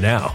now.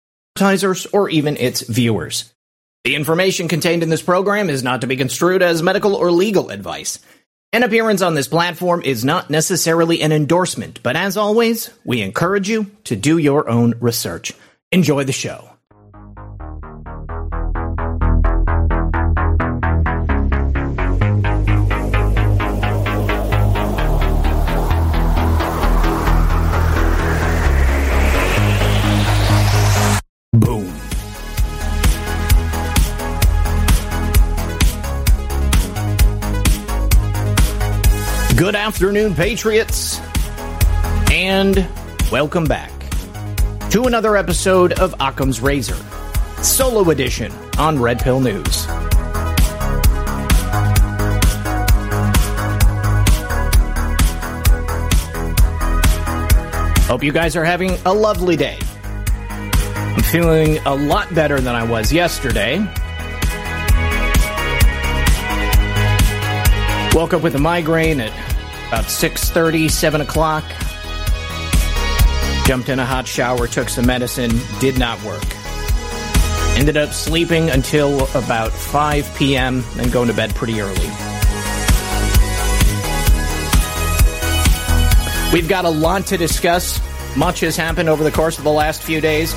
Advertisers or even its viewers. The information contained in this program is not to be construed as medical or legal advice. An appearance on this platform is not necessarily an endorsement, but as always, we encourage you to do your own research. Enjoy the show. Good afternoon, Patriots, and welcome back to another episode of Occam's Razor, solo edition on Red Pill News. Hope you guys are having a lovely day. I'm feeling a lot better than I was yesterday. Woke up with a migraine at about 6.30, 7 o'clock. Jumped in a hot shower, took some medicine, did not work. Ended up sleeping until about 5 p.m. and going to bed pretty early. We've got a lot to discuss. Much has happened over the course of the last few days.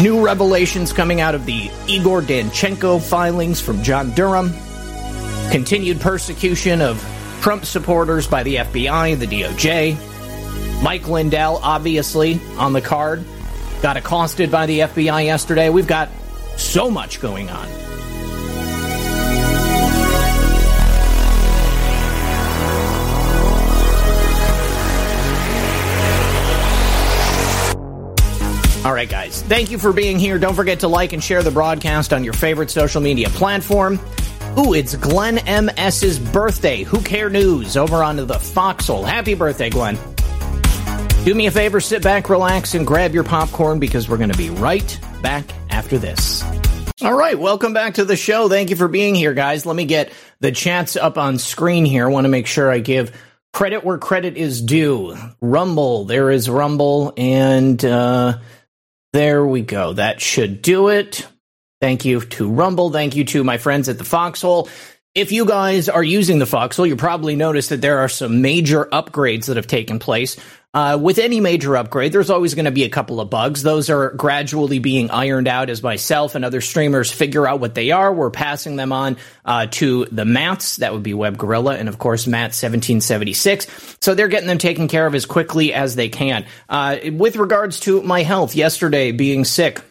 New revelations coming out of the Igor Danchenko filings from John Durham. Continued persecution of Trump supporters by the FBI, the DOJ. Mike Lindell, obviously, on the card. Got accosted by the FBI yesterday. We've got so much going on. All right, guys. Thank you for being here. Don't forget to like and share the broadcast on your favorite social media platform. Ooh, it's Glenn M.S.'s birthday. Who Care News over onto the Foxhole. Happy birthday, Glenn. Do me a favor, sit back, relax, and grab your popcorn because we're going to be right back after this. All right, welcome back to the show. Thank you for being here, guys. Let me get the chats up on screen here. I want to make sure I give credit where credit is due. Rumble, there is Rumble, and uh, there we go. That should do it. Thank you to Rumble. Thank you to my friends at the Foxhole. If you guys are using the Foxhole, you probably noticed that there are some major upgrades that have taken place. Uh, with any major upgrade, there's always going to be a couple of bugs. Those are gradually being ironed out as myself and other streamers figure out what they are. We're passing them on uh, to the Mats. That would be Web Gorilla and, of course, Matt 1776. So they're getting them taken care of as quickly as they can. Uh, with regards to my health, yesterday being sick,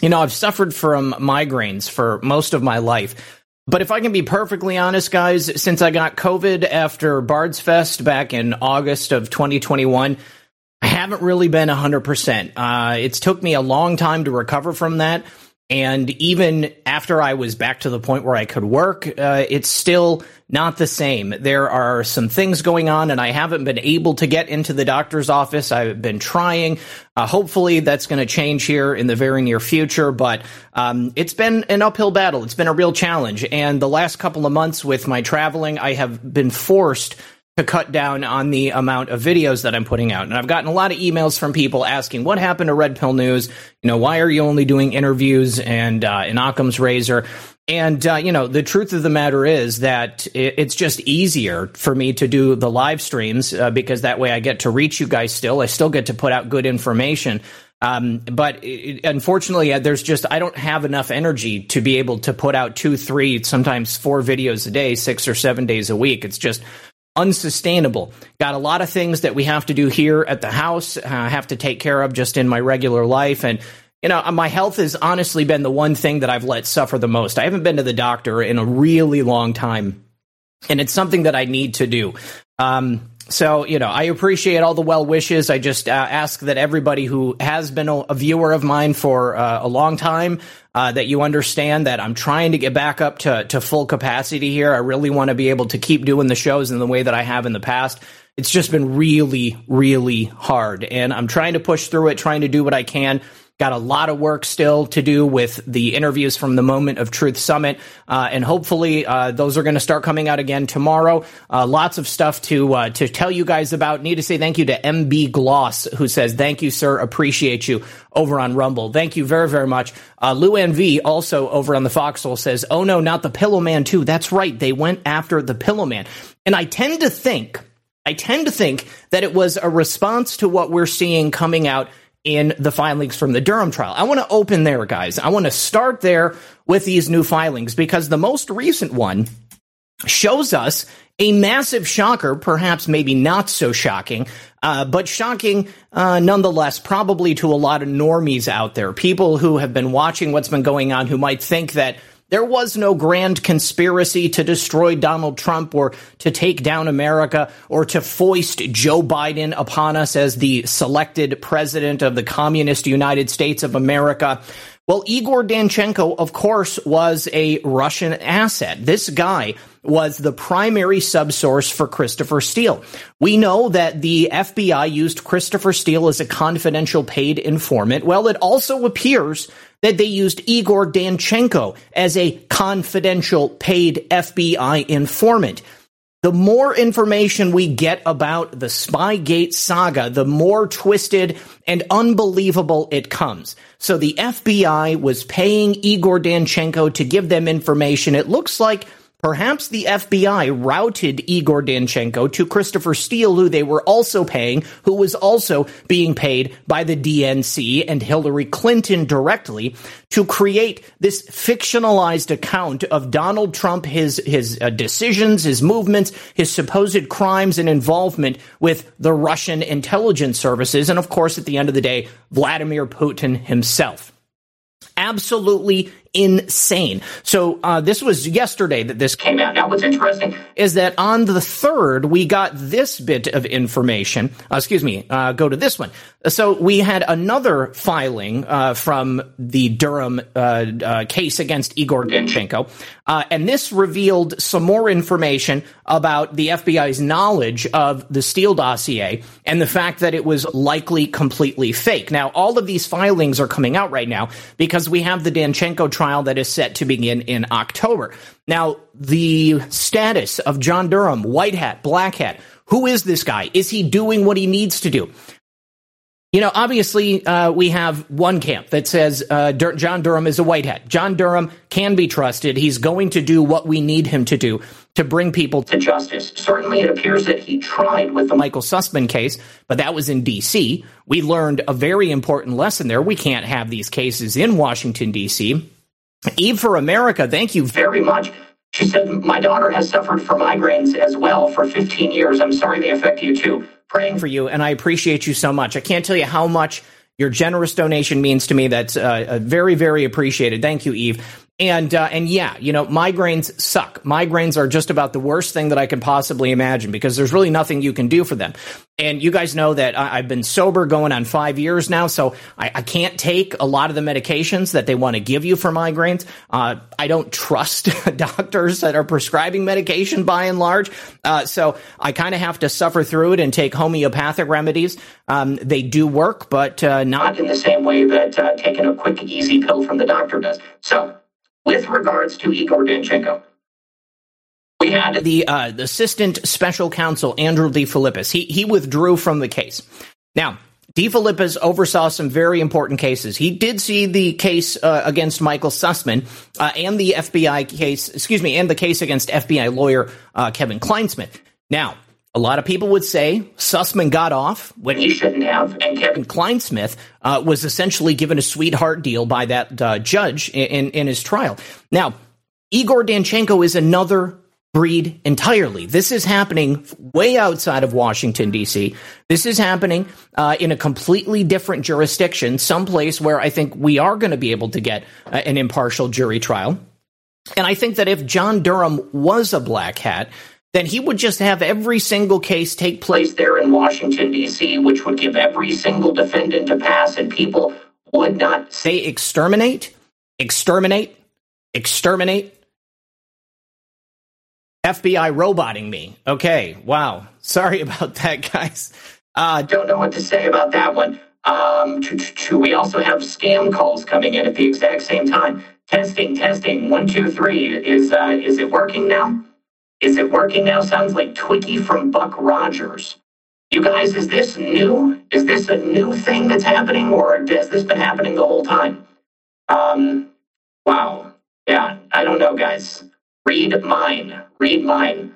you know, I've suffered from migraines for most of my life. But if I can be perfectly honest, guys, since I got COVID after Bard's Fest back in August of 2021, I haven't really been 100%. Uh, it's took me a long time to recover from that. And even after I was back to the point where I could work, uh, it's still not the same. There are some things going on, and I haven't been able to get into the doctor's office. I've been trying. Uh, hopefully, that's going to change here in the very near future. But um, it's been an uphill battle. It's been a real challenge. And the last couple of months with my traveling, I have been forced to cut down on the amount of videos that I'm putting out. And I've gotten a lot of emails from people asking, what happened to Red Pill News? You know, why are you only doing interviews and uh, Occam's Razor? And, uh, you know, the truth of the matter is that it's just easier for me to do the live streams uh, because that way I get to reach you guys still. I still get to put out good information. Um, but it, unfortunately, uh, there's just, I don't have enough energy to be able to put out two, three, sometimes four videos a day, six or seven days a week. It's just unsustainable. Got a lot of things that we have to do here at the house, uh, have to take care of just in my regular life. And, you know, my health has honestly been the one thing that I've let suffer the most. I haven't been to the doctor in a really long time. And it's something that I need to do. Um, so, you know, I appreciate all the well wishes. I just uh, ask that everybody who has been a, a viewer of mine for uh, a long time, uh, that you understand that I'm trying to get back up to, to full capacity here. I really want to be able to keep doing the shows in the way that I have in the past. It's just been really, really hard. And I'm trying to push through it, trying to do what I can. Got a lot of work still to do with the interviews from the Moment of Truth Summit, uh, and hopefully uh, those are going to start coming out again tomorrow. Uh, lots of stuff to uh, to tell you guys about. Need to say thank you to MB Gloss who says thank you, sir, appreciate you over on Rumble. Thank you very very much. Uh, Lou V also over on the Foxhole says, oh no, not the Pillow Man too. That's right, they went after the Pillow Man, and I tend to think. I tend to think that it was a response to what we're seeing coming out in the filings from the Durham trial. I want to open there, guys. I want to start there with these new filings because the most recent one shows us a massive shocker, perhaps maybe not so shocking, uh, but shocking uh, nonetheless, probably to a lot of normies out there, people who have been watching what's been going on, who might think that there was no grand conspiracy to destroy Donald Trump or to take down America or to foist Joe Biden upon us as the selected president of the communist United States of America. Well, Igor Danchenko, of course, was a Russian asset. This guy was the primary subsource for Christopher Steele. We know that the FBI used Christopher Steele as a confidential paid informant. Well, it also appears that they used Igor Danchenko as a confidential paid FBI informant. The more information we get about the Spygate saga, the more twisted and unbelievable it comes. So the FBI was paying Igor Danchenko to give them information. It looks like Perhaps the FBI routed Igor Danchenko to Christopher Steele, who they were also paying, who was also being paid by the DNC and Hillary Clinton directly to create this fictionalized account of Donald Trump, his his uh, decisions, his movements, his supposed crimes and involvement with the Russian intelligence services, and of course, at the end of the day, Vladimir Putin himself. Absolutely insane. So uh, this was yesterday that this came out. Now, what's interesting is that on the third, we got this bit of information. Uh, excuse me. Uh, go to this one. So we had another filing uh, from the Durham uh, uh, case against Igor Danchenko, and this revealed some more information about the FBI's knowledge of the Steele dossier and the fact that it was likely completely fake. Now, all of these filings are coming out right now because we have the Danchenko trial trial that is set to begin in October. Now, the status of John Durham, white hat, black hat, who is this guy? Is he doing what he needs to do? You know, obviously, uh, we have one camp that says uh, Dur- John Durham is a white hat. John Durham can be trusted. He's going to do what we need him to do to bring people to justice. Certainly, it appears that he tried with the Michael Sussmann case, but that was in D.C. We learned a very important lesson there. We can't have these cases in Washington, D.C. Eve for America, thank you very much. She said, My daughter has suffered from migraines as well for 15 years. I'm sorry they affect you too. Praying for you, and I appreciate you so much. I can't tell you how much your generous donation means to me. That's uh, very, very appreciated. Thank you, Eve. And uh, and yeah, you know, migraines suck. Migraines are just about the worst thing that I can possibly imagine because there's really nothing you can do for them. And you guys know that I, have been sober going on five years now, so I, I, can't take a lot of the medications that they want to give you for migraines. Uh, I don't trust doctors that are prescribing medication by and large, uh, so I kind of have to suffer through it and take homeopathic remedies. Um, they do work, but uh, not in the same way that uh, taking a quick, easy pill from the doctor does. So with regards to Igor Danchenko. We had the, uh, assistant special counsel, Andrew DeFilippis. He, he withdrew from the case. Now, D. DeFilippis oversaw some very important cases. He did see the case uh, against Michael Sussmann uh, and the FBI case, excuse me, and the case against FBI lawyer uh, Kevin Clinesmith. Now, a lot of people would say Sussmann got off when he shouldn't have, and Kevin Clinesmith uh, was essentially given a sweetheart deal by that uh, judge in, in his trial. Now, Igor Danchenko is another breed entirely. This is happening way outside of Washington, D.C. This is happening uh, in a completely different jurisdiction, someplace where I think we are going to be able to get uh, an impartial jury trial. And I think that if John Durham was a black hat, then he would just have every single case take place there in Washington, D.C., which would give every single defendant a pass, and people would not say exterminate, exterminate, exterminate. FBI roboting me. Okay, wow. Sorry about that, guys. Uh, don't know what to say about that one. Um, we also have scam calls coming in at the exact same time. Testing, testing. One, two, three. Is uh, is it working now? Is it working now? Sounds like Twiki from Buck Rogers. You guys, is this new? Is this a new thing that's happening, or has this been happening the whole time? Um, wow. Yeah, I don't know, guys. Read mine. Read mine.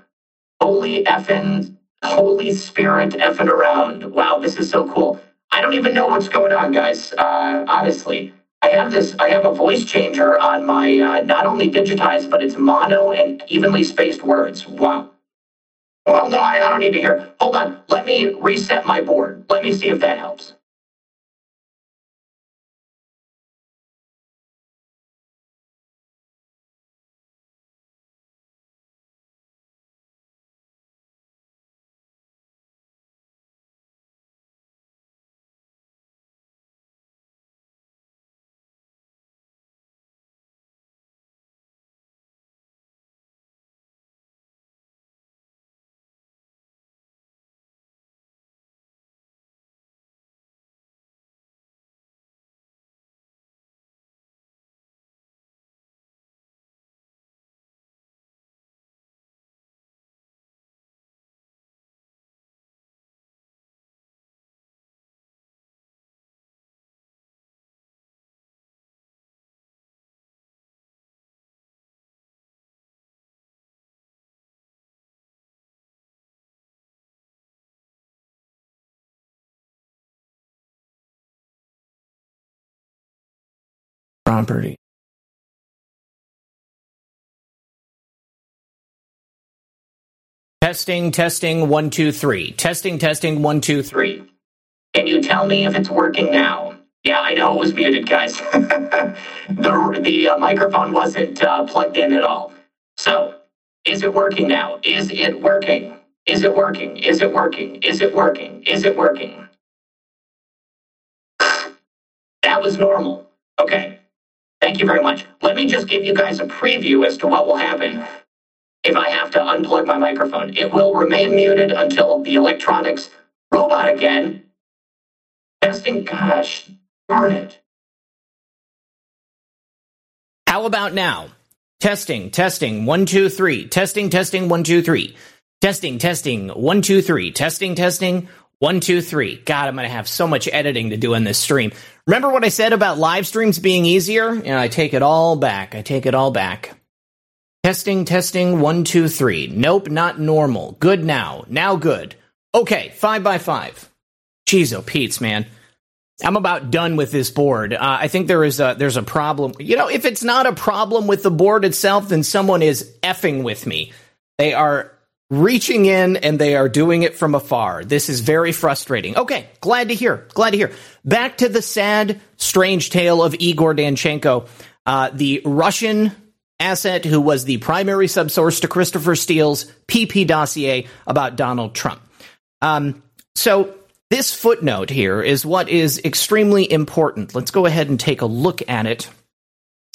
Holy effing, Holy Spirit effing around. Wow, this is so cool. I don't even know what's going on, guys. Uh, honestly, I have this. I have a voice changer on my uh, not only digitized, but it's mono and evenly spaced words. Wow. Well, no, I, I don't need to hear. Hold on. Let me reset my board. Let me see if that helps. Property Testing, testing, one, two, three. Testing, testing, one, two, three. Can you tell me if it's working now? Yeah, I know it was muted, guys. the the uh, microphone wasn't uh, plugged in at all. So, is it working now? Is it working? Is it working? Is it working? Is it working? Is it working? that was normal. Okay. Thank you very much. Let me just give you guys a preview as to what will happen if I have to unplug my microphone. It will remain muted until the electronics robot again. Testing, gosh, darn it. How about now? Testing, testing, one, two, three. Testing, testing, one, two, three. Testing, testing, one, two, three. Testing, testing, one, two, three. God, I'm going to have so much editing to do in this stream. Remember what I said about live streams being easier? And I take it all back. I take it all back. Testing, testing, one, two, three. Nope, not normal. Good now. Now good. Okay, five by five. Jeez, oh, Pete's, man. I'm about done with this board. Uh, I think there is a there's a problem. You know, if it's not a problem with the board itself, then someone is effing with me. They are reaching in and they are doing it from afar. This is very frustrating. Okay, glad to hear. Glad to hear. Back to the sad, strange tale of Igor Danchenko, uh, the Russian asset who was the primary subsource to Christopher Steele's PP dossier about Donald Trump. Um, so this footnote here is what is extremely important. Let's go ahead and take a look at it.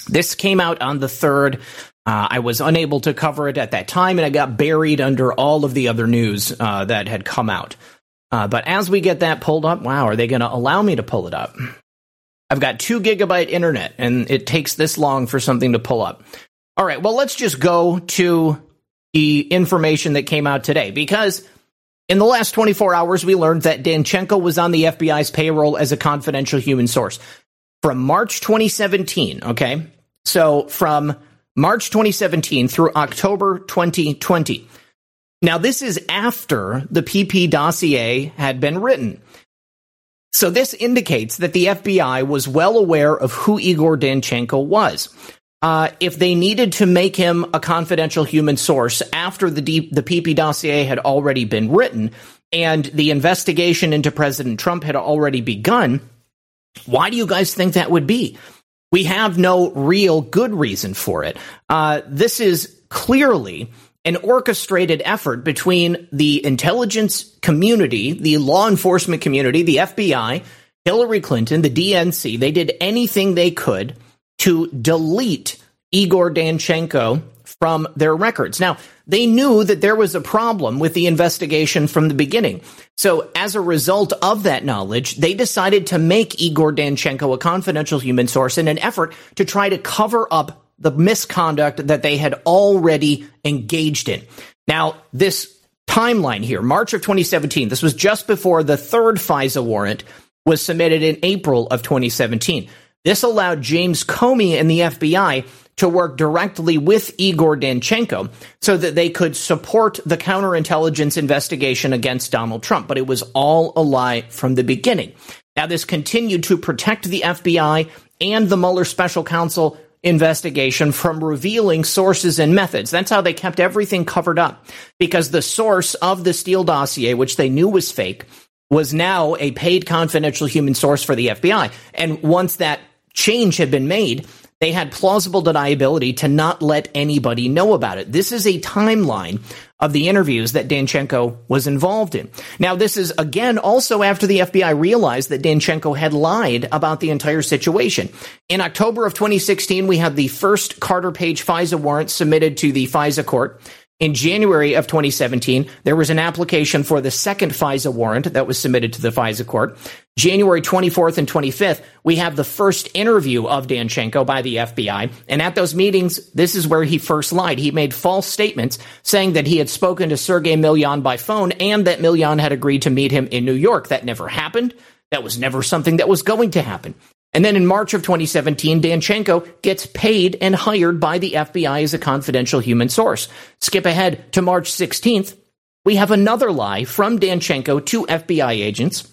This came out on the 3rd uh, I was unable to cover it at that time, and I got buried under all of the other news uh, that had come out. Uh, but as we get that pulled up, wow, are they going to allow me to pull it up? I've got two gigabyte internet, and it takes this long for something to pull up. All right, well, let's just go to the information that came out today because in the last 24 hours, we learned that Danchenko was on the FBI's payroll as a confidential human source from March 2017. Okay. So from March 2017 through October 2020. Now, this is after the PP dossier had been written. So, this indicates that the FBI was well aware of who Igor Danchenko was. Uh, if they needed to make him a confidential human source after the, D- the PP dossier had already been written and the investigation into President Trump had already begun, why do you guys think that would be? We have no real good reason for it. Uh, this is clearly an orchestrated effort between the intelligence community, the law enforcement community, the FBI, Hillary Clinton, the DNC. They did anything they could to delete Igor Danchenko from their records. Now, they knew that there was a problem with the investigation from the beginning. So, as a result of that knowledge, they decided to make Igor Danchenko a confidential human source in an effort to try to cover up the misconduct that they had already engaged in. Now, this timeline here, March of 2017, this was just before the third FISA warrant was submitted in April of 2017. This allowed James Comey and the FBI to work directly with Igor Danchenko so that they could support the counterintelligence investigation against Donald Trump. But it was all a lie from the beginning. Now, this continued to protect the FBI and the Mueller special counsel investigation from revealing sources and methods. That's how they kept everything covered up because the source of the Steele dossier, which they knew was fake, was now a paid confidential human source for the FBI. And once that change had been made, they had plausible deniability to not let anybody know about it. This is a timeline of the interviews that Danchenko was involved in. Now, this is again also after the FBI realized that Danchenko had lied about the entire situation. In October of 2016, we had the first Carter Page FISA warrant submitted to the FISA court. In January of 2017, there was an application for the second FISA warrant that was submitted to the FISA court. January 24th and 25th, we have the first interview of Danchenko by the FBI. And at those meetings, this is where he first lied. He made false statements saying that he had spoken to Sergei Millian by phone and that Millian had agreed to meet him in New York. That never happened. That was never something that was going to happen. And then in March of 2017, Danchenko gets paid and hired by the FBI as a confidential human source. Skip ahead to March 16th. We have another lie from Danchenko to FBI agents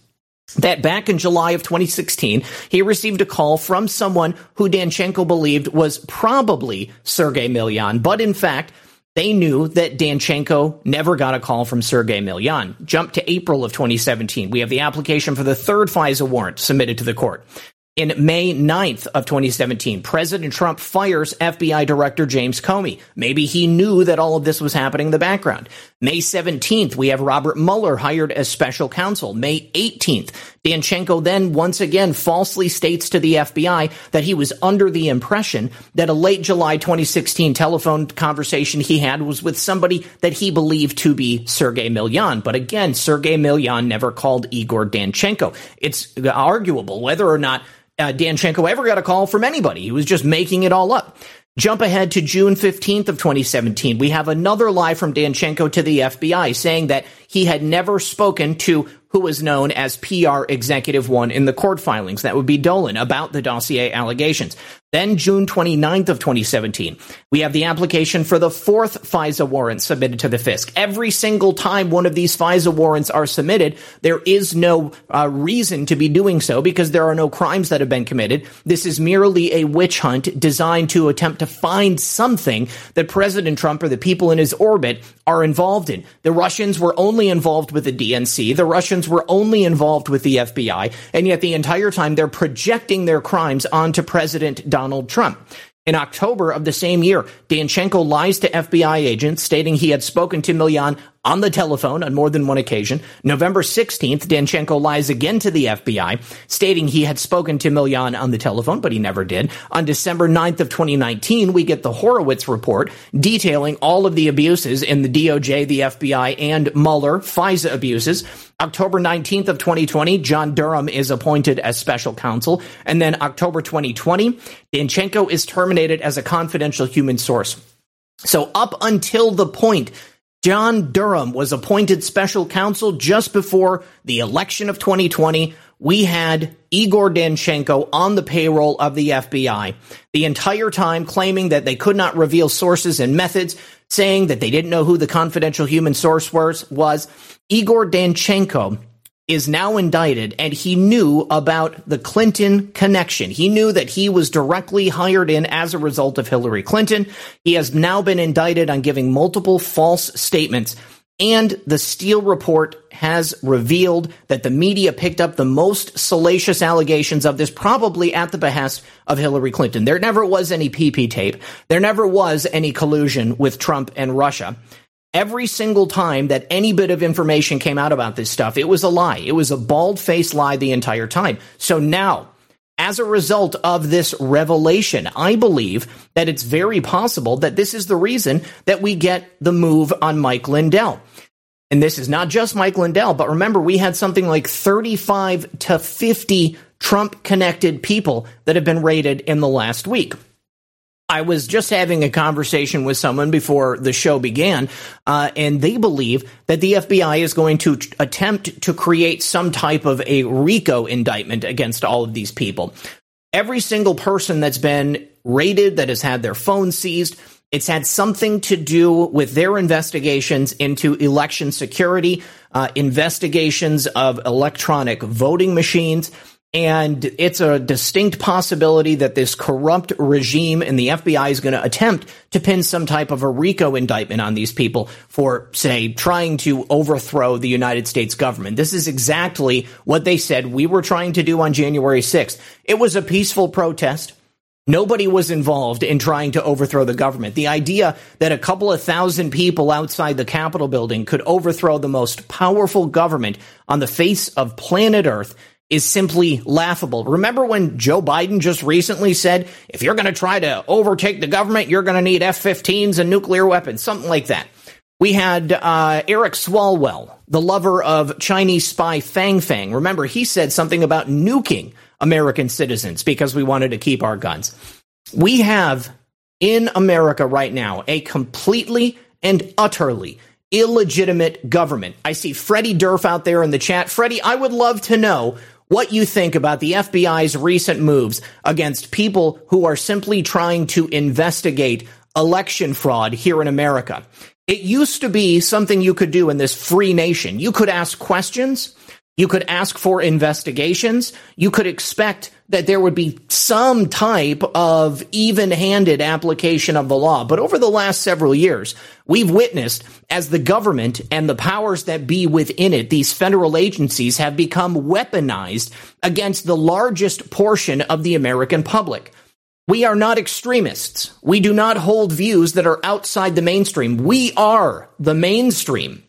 that back in July of 2016, he received a call from someone who Danchenko believed was probably Sergei Millian, but in fact, they knew that Danchenko never got a call from Sergei Millian. Jump to April of 2017. We have the application for the third FISA warrant submitted to the court. In May 9th of 2017, President Trump fires FBI Director James Comey. Maybe he knew that all of this was happening in the background. May 17th, we have Robert Mueller hired as special counsel. May 18th, Danchenko then once again falsely states to the FBI that he was under the impression that a late July 2016 telephone conversation he had was with somebody that he believed to be Sergei Millian. But again, Sergei Millian never called Igor Danchenko. It's arguable whether or not uh, Danchenko ever got a call from anybody. He was just making it all up. Jump ahead to June 15th of 2017. We have another lie from Danchenko to the FBI saying that he had never spoken to who was known as PR Executive One in the court filings. That would be Dolan about the dossier allegations. Then June 29th of 2017, we have the application for the fourth FISA warrant submitted to the FISC. Every single time one of these FISA warrants are submitted, there is no uh, reason to be doing so because there are no crimes that have been committed. This is merely a witch hunt designed to attempt to find something that President Trump or the people in his orbit are involved in. The Russians were only involved with the DNC. The Russians were only involved with the FBI. And yet the entire time they're projecting their crimes onto President Donald Trump. In October of the same year, Danchenko lies to FBI agents stating he had spoken to Millian on the telephone on more than one occasion. November 16th, Danchenko lies again to the FBI, stating he had spoken to Millian on the telephone, but he never did. On December 9th of 2019, we get the Horowitz report detailing all of the abuses in the DOJ, the FBI, and Mueller FISA abuses. October 19th of 2020, John Durham is appointed as special counsel. And then October 2020, Danchenko is terminated as a confidential human source. So up until the point John Durham was appointed special counsel just before the election of 2020. We had Igor Danchenko on the payroll of the FBI the entire time claiming that they could not reveal sources and methods, saying that they didn't know who the confidential human source was. was. Igor Danchenko is now indicted and he knew about the Clinton connection. He knew that he was directly hired in as a result of Hillary Clinton. He has now been indicted on giving multiple false statements. And the Steele report has revealed that the media picked up the most salacious allegations of this, probably at the behest of Hillary Clinton. There never was any PP tape. There never was any collusion with Trump and Russia. Every single time that any bit of information came out about this stuff, it was a lie. It was a bald faced lie the entire time. So now, as a result of this revelation, I believe that it's very possible that this is the reason that we get the move on Mike Lindell. And this is not just Mike Lindell, but remember, we had something like 35 to 50 Trump connected people that have been raided in the last week. I was just having a conversation with someone before the show began, uh, and they believe that the FBI is going to t- attempt to create some type of a RICO indictment against all of these people. Every single person that's been raided, that has had their phone seized, it's had something to do with their investigations into election security, uh, investigations of electronic voting machines. And it's a distinct possibility that this corrupt regime in the FBI is going to attempt to pin some type of a RICO indictment on these people for, say, trying to overthrow the United States government. This is exactly what they said we were trying to do on January 6th. It was a peaceful protest. Nobody was involved in trying to overthrow the government. The idea that a couple of thousand people outside the Capitol building could overthrow the most powerful government on the face of planet Earth is simply laughable. Remember when Joe Biden just recently said, if you're going to try to overtake the government, you're going to need F 15s and nuclear weapons, something like that. We had uh, Eric Swalwell, the lover of Chinese spy Fang Fang. Remember, he said something about nuking American citizens because we wanted to keep our guns. We have in America right now a completely and utterly illegitimate government. I see Freddie Durf out there in the chat. Freddie, I would love to know what you think about the FBI's recent moves against people who are simply trying to investigate election fraud here in America. It used to be something you could do in this free nation. You could ask questions you could ask for investigations. You could expect that there would be some type of even handed application of the law. But over the last several years, we've witnessed as the government and the powers that be within it, these federal agencies have become weaponized against the largest portion of the American public. We are not extremists. We do not hold views that are outside the mainstream. We are the mainstream.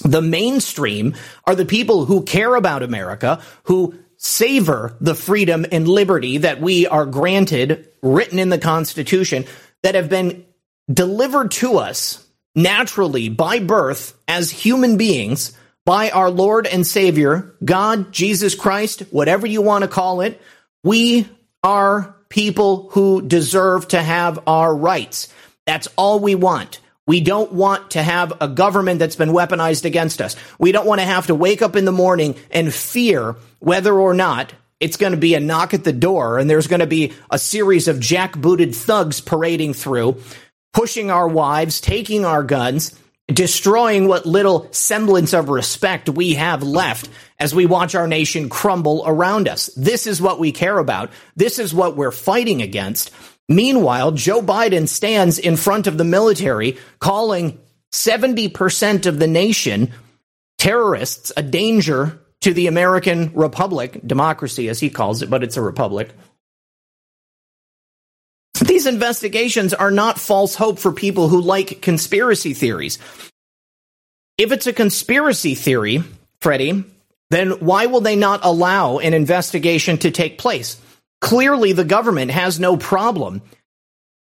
The mainstream are the people who care about America, who savor the freedom and liberty that we are granted, written in the Constitution, that have been delivered to us naturally by birth as human beings by our Lord and Savior, God, Jesus Christ, whatever you want to call it. We are people who deserve to have our rights. That's all we want. We don't want to have a government that's been weaponized against us. We don't want to have to wake up in the morning and fear whether or not it's going to be a knock at the door and there's going to be a series of jackbooted thugs parading through, pushing our wives, taking our guns, destroying what little semblance of respect we have left as we watch our nation crumble around us. This is what we care about. This is what we're fighting against. Meanwhile, Joe Biden stands in front of the military calling 70% of the nation terrorists, a danger to the American republic, democracy as he calls it, but it's a republic. These investigations are not false hope for people who like conspiracy theories. If it's a conspiracy theory, Freddie, then why will they not allow an investigation to take place? Clearly, the government has no problem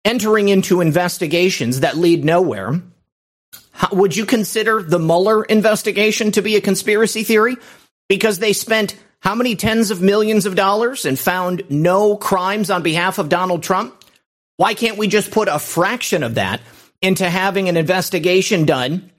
entering into investigations that lead nowhere. How, would you consider the Mueller investigation to be a conspiracy theory? Because they spent how many tens of millions of dollars and found no crimes on behalf of Donald Trump? Why can't we just put a fraction of that into having an investigation done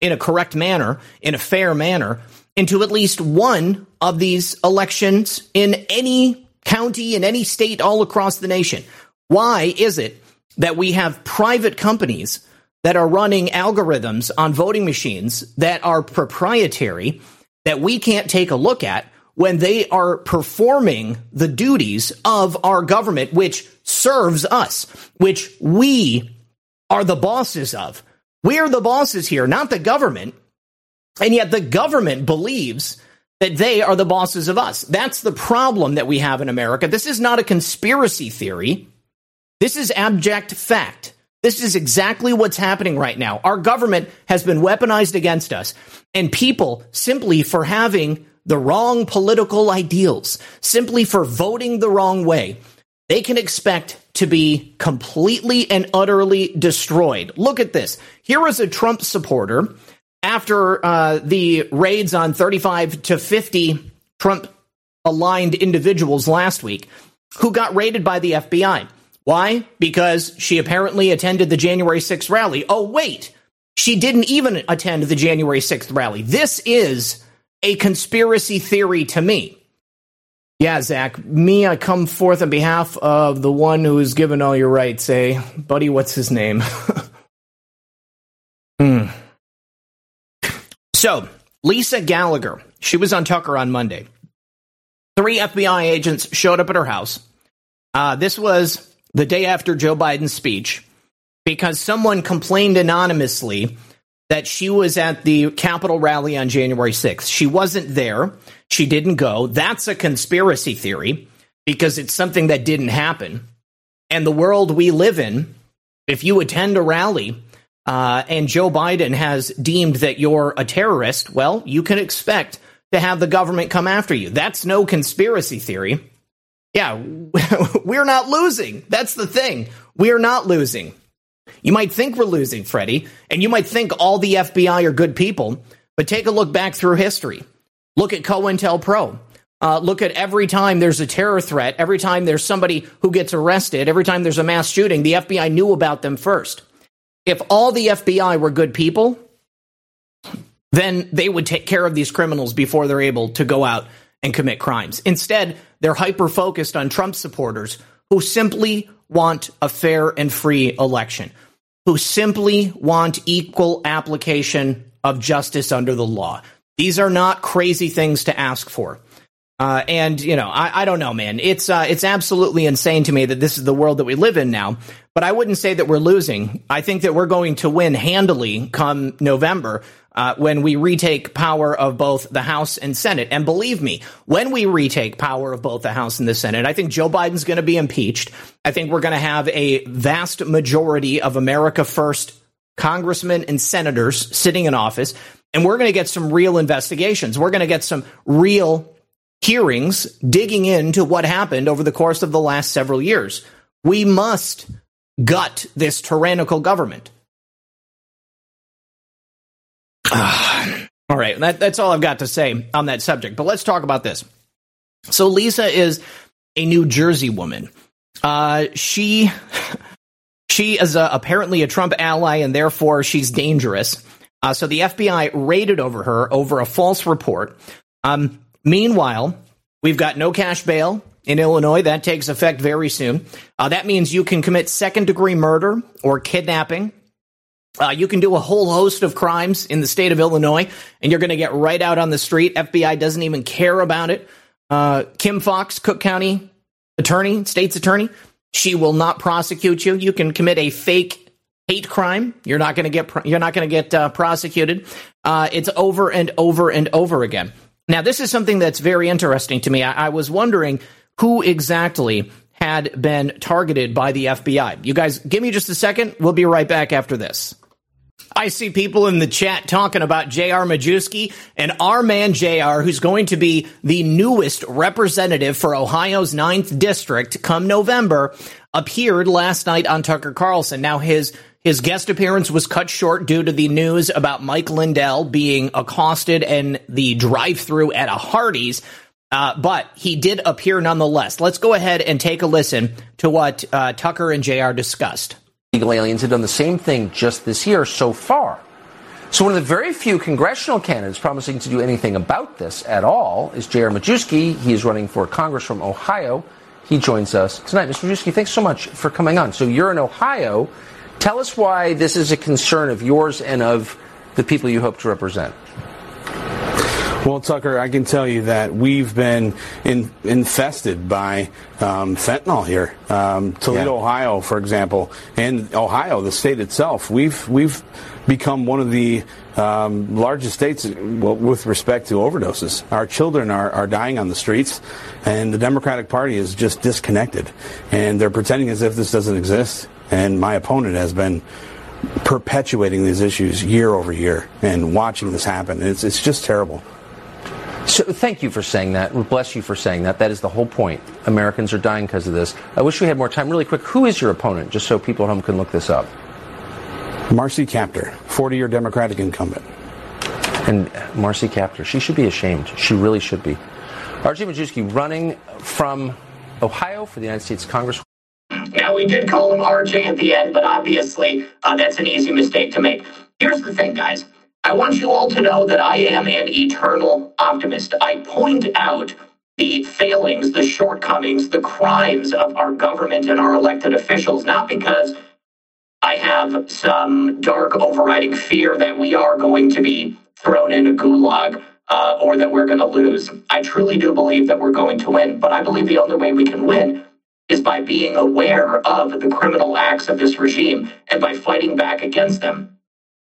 in a correct manner, in a fair manner, into at least one of these elections in any county, in any state all across the nation. Why is it that we have private companies that are running algorithms on voting machines that are proprietary that we can't take a look at when they are performing the duties of our government, which serves us, which we are the bosses of. We're the bosses here, not the government. And yet the government believes that they are the bosses of us. That's the problem that we have in America. This is not a conspiracy theory. This is abject fact. This is exactly what's happening right now. Our government has been weaponized against us, and people simply for having the wrong political ideals, simply for voting the wrong way, they can expect to be completely and utterly destroyed. Look at this. Here is a Trump supporter after uh, the raids on 35 to 50 Trump aligned individuals last week who got raided by the FBI. Why? Because she apparently attended the January 6th rally. Oh, wait. She didn't even attend the January 6th rally. This is a conspiracy theory to me. Yeah, Zak, me, I come forth on behalf of the one who is given all your rights, eh? Buddy, what's his name? hmm. So, Lisa Gallagher, she was on Tucker on Monday. Three FBI agents showed up at her house. Uh, this was the day after Joe Biden's speech because someone complained anonymously that she was at the Capitol rally on January 6th. She wasn't there. She didn't go. That's a conspiracy theory because it's something that didn't happen. And the world we live in, if you attend a rally uh, and Joe Biden has deemed that you're a terrorist, well, you can expect to have the government come after you. That's no conspiracy theory. Yeah, we're not losing. That's the thing. We're not losing. You might think we're losing, Freddie, and you might think all the FBI are good people, but take a look back through history. Look at COINTELPRO. Uh, look at every time there's a terror threat, every time there's somebody who gets arrested, every time there's a mass shooting, the FBI knew about them first. If all the FBI were good people, then they would take care of these criminals before they're able to go out and commit crimes. Instead, they're hyper focused on Trump supporters who simply want a fair and free election, who simply want equal application of justice under the law. These are not crazy things to ask for. Uh, and you know, I, I, don't know, man. It's uh, it's absolutely insane to me that this is the world that we live in now. But I wouldn't say that we're losing. I think that we're going to win handily come November uh, when we retake power of both the House and Senate. And believe me, when we retake power of both the House and the Senate, I think Joe Biden's going to be impeached. I think we're going to have a vast majority of America First congressmen and senators sitting in office. And we're going to get some real investigations. We're going to get some real hearings digging into what happened over the course of the last several years. We must gut this tyrannical government. all right, that, that's all I've got to say on that subject. But let's talk about this. So Lisa is a New Jersey woman. Uh, she she is a, apparently a Trump ally, and therefore she's dangerous. Uh, so the FBI raided over her over a false report. Um, meanwhile, we've got no cash bail in Illinois. That takes effect very soon. Uh, that means you can commit second degree murder or kidnapping uh, you can do a whole host of crimes in the state of Illinois, and you're going to get right out on the street. FBI doesn't even care about it. Uh, Kim Foxx, Cook County attorney, state's attorney, she will not prosecute you. You can commit a fake hate crime. You're not going to get you're not going to get uh, prosecuted. Uh, it's over and over and over again. Now, this is something that's very interesting to me. I, I was wondering who exactly had been targeted by the FBI. You guys, give me just a second. We'll be right back after this. I see people in the chat talking about J.R. Majewski and our man J.R., who's going to be the newest representative for Ohio's 9th district come November, appeared last night on Tucker Carlson. Now, his his guest appearance was cut short due to the news about Mike Lindell being accosted in the drive-through at a Hardee's. Uh, but he did appear nonetheless. Let's go ahead and take a listen to what uh, Tucker and JR discussed. Illegal aliens have done the same thing just this year so far. So one of the very few congressional candidates promising to do anything about this at all is J.R. Majewski. He is running for Congress from Ohio. He joins us tonight. Mr. Majewski, thanks so much for coming on. So you're in Ohio. Tell us why this is a concern of yours and of the people you hope to represent. Well, Tucker, I can tell you that we've been in, infested by um, fentanyl here. Um, Toledo, yeah. Ohio, for example, and Ohio, the state itself, we've we've become one of the um, largest states with respect to overdoses. Our children are, are dying on the streets, and the Democratic Party is just disconnected, and they're pretending as if this doesn't exist. And my opponent has been perpetuating these issues year over year and watching this happen. It's, it's just terrible. So thank you for saying that. Bless you for saying that. That is the whole point. Americans are dying because of this. I wish we had more time. Really quick, who is your opponent, just so people at home can look this up? Marcy Kaptur, 40-year Democratic incumbent. And uh, Marcy Kaptur, she should be ashamed. She really should be. R.J. Majewski running from Ohio for the United States Congress. Now, we did call him RJ at the end, but obviously uh, that's an easy mistake to make. Here's the thing, guys. I want you all to know that I am an eternal optimist. I point out the failings, the shortcomings, the crimes of our government and our elected officials, not because I have some dark overriding fear that we are going to be thrown in a gulag uh, or that we're going to lose. I truly do believe that we're going to win, but I believe the only way we can win is by being aware of the criminal acts of this regime and by fighting back against them.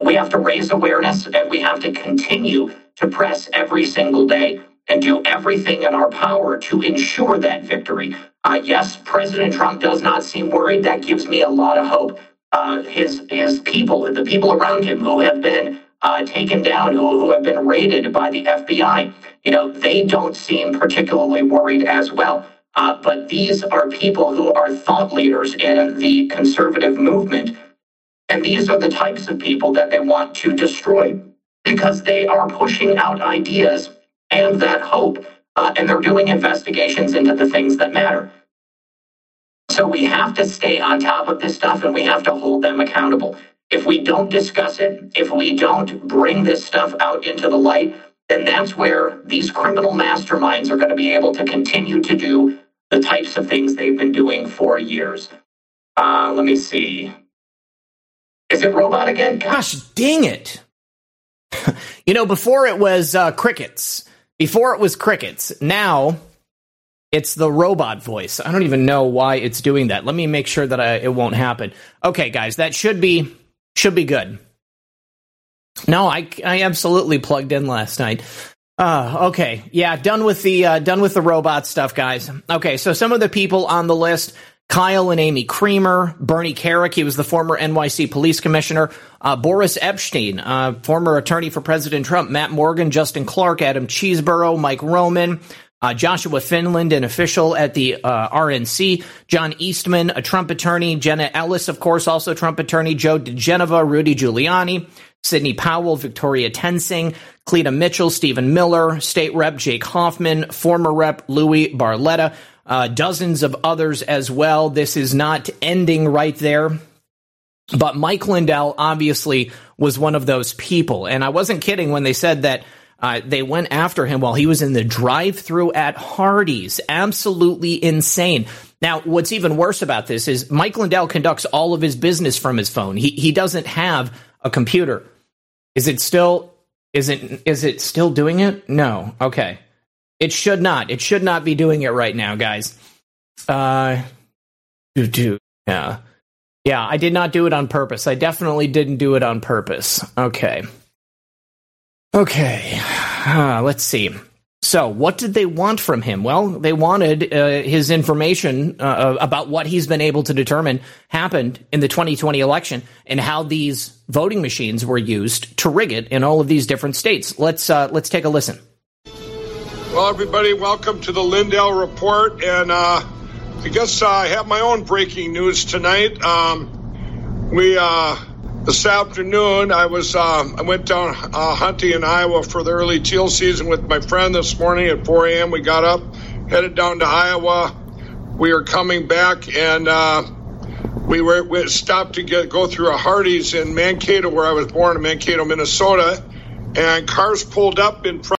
We have to raise awareness and we have to continue to press every single day and do everything in our power to ensure that victory. Uh, yes, President Trump does not seem worried. That gives me a lot of hope. Uh, his his people, the people around him who have been uh, taken down, who, who have been raided by the FBI, you know, they don't seem particularly worried as well. Uh, but these are people who are thought leaders in the conservative movement. And these are the types of people that they want to destroy because they are pushing out ideas and that hope. Uh, and they're doing investigations into the things that matter. So we have to stay on top of this stuff and we have to hold them accountable. If we don't discuss it, if we don't bring this stuff out into the light, then that's where these criminal masterminds are going to be able to continue to do the types of things they've been doing for years. Uh, let me see. Is it robot again? Gosh dang it. you know, before it was uh, crickets. Before it was crickets. Now it's the robot voice. I don't even know why it's doing that. Let me make sure that I, it won't happen. Okay, guys, that should be should be good. No, I I absolutely plugged in last night. Uh, okay, yeah, done with the uh, done with the robot stuff, guys. Okay, so some of the people on the list: Kyle and Amy Kremer, Bernie Kerik, he was the former NYC police commissioner, uh, Boris Epshteyn, uh, former attorney for President Trump, Matt Morgan, Justin Clark, Adam Chesebro, Mike Roman. Uh, Joshua Finland, an official at the uh, RNC, John Eastman, a Trump attorney, Jenna Ellis, of course, also Trump attorney, Joe diGenova, Rudy Giuliani, Sidney Powell, Victoria Toensing, Cleta Mitchell, Stephen Miller, State Rep Jake Hoffman, former Rep Louis Barletta, uh, dozens of others as well. This is not ending right there. But Mike Lindell obviously was one of those people. And I wasn't kidding when they said that uh, they went after him while he was in the drive through at Hardee's. Absolutely insane. Now, what's even worse about this is Mike Lindell conducts all of his business from his phone. He, he doesn't have a computer. Is it still is it is it still doing it? No. Okay. It should not. It should not be doing it right now, guys. Uh do yeah. Yeah, I did not do it on purpose. I definitely didn't do it on purpose. Okay. Okay. Uh, let's see. So, what did they want from him? Well, they wanted uh, his information uh, uh, about what he's been able to determine happened in the 2020 election and how these voting machines were used to rig it in all of these different states. Let's uh, let's take a listen. Well, everybody, welcome to the Lindell Report, and uh, I guess I have my own breaking news tonight. Um, we uh, this afternoon, I was uh, I went down uh, hunting in Iowa for the early teal season with my friend this morning at 4 a.m. We got up, headed down to Iowa. We are coming back, and uh, we were we stopped to get go through a Hardee's in Mankato, where I was born in Mankato, Minnesota, and cars pulled up in front.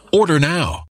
Order now.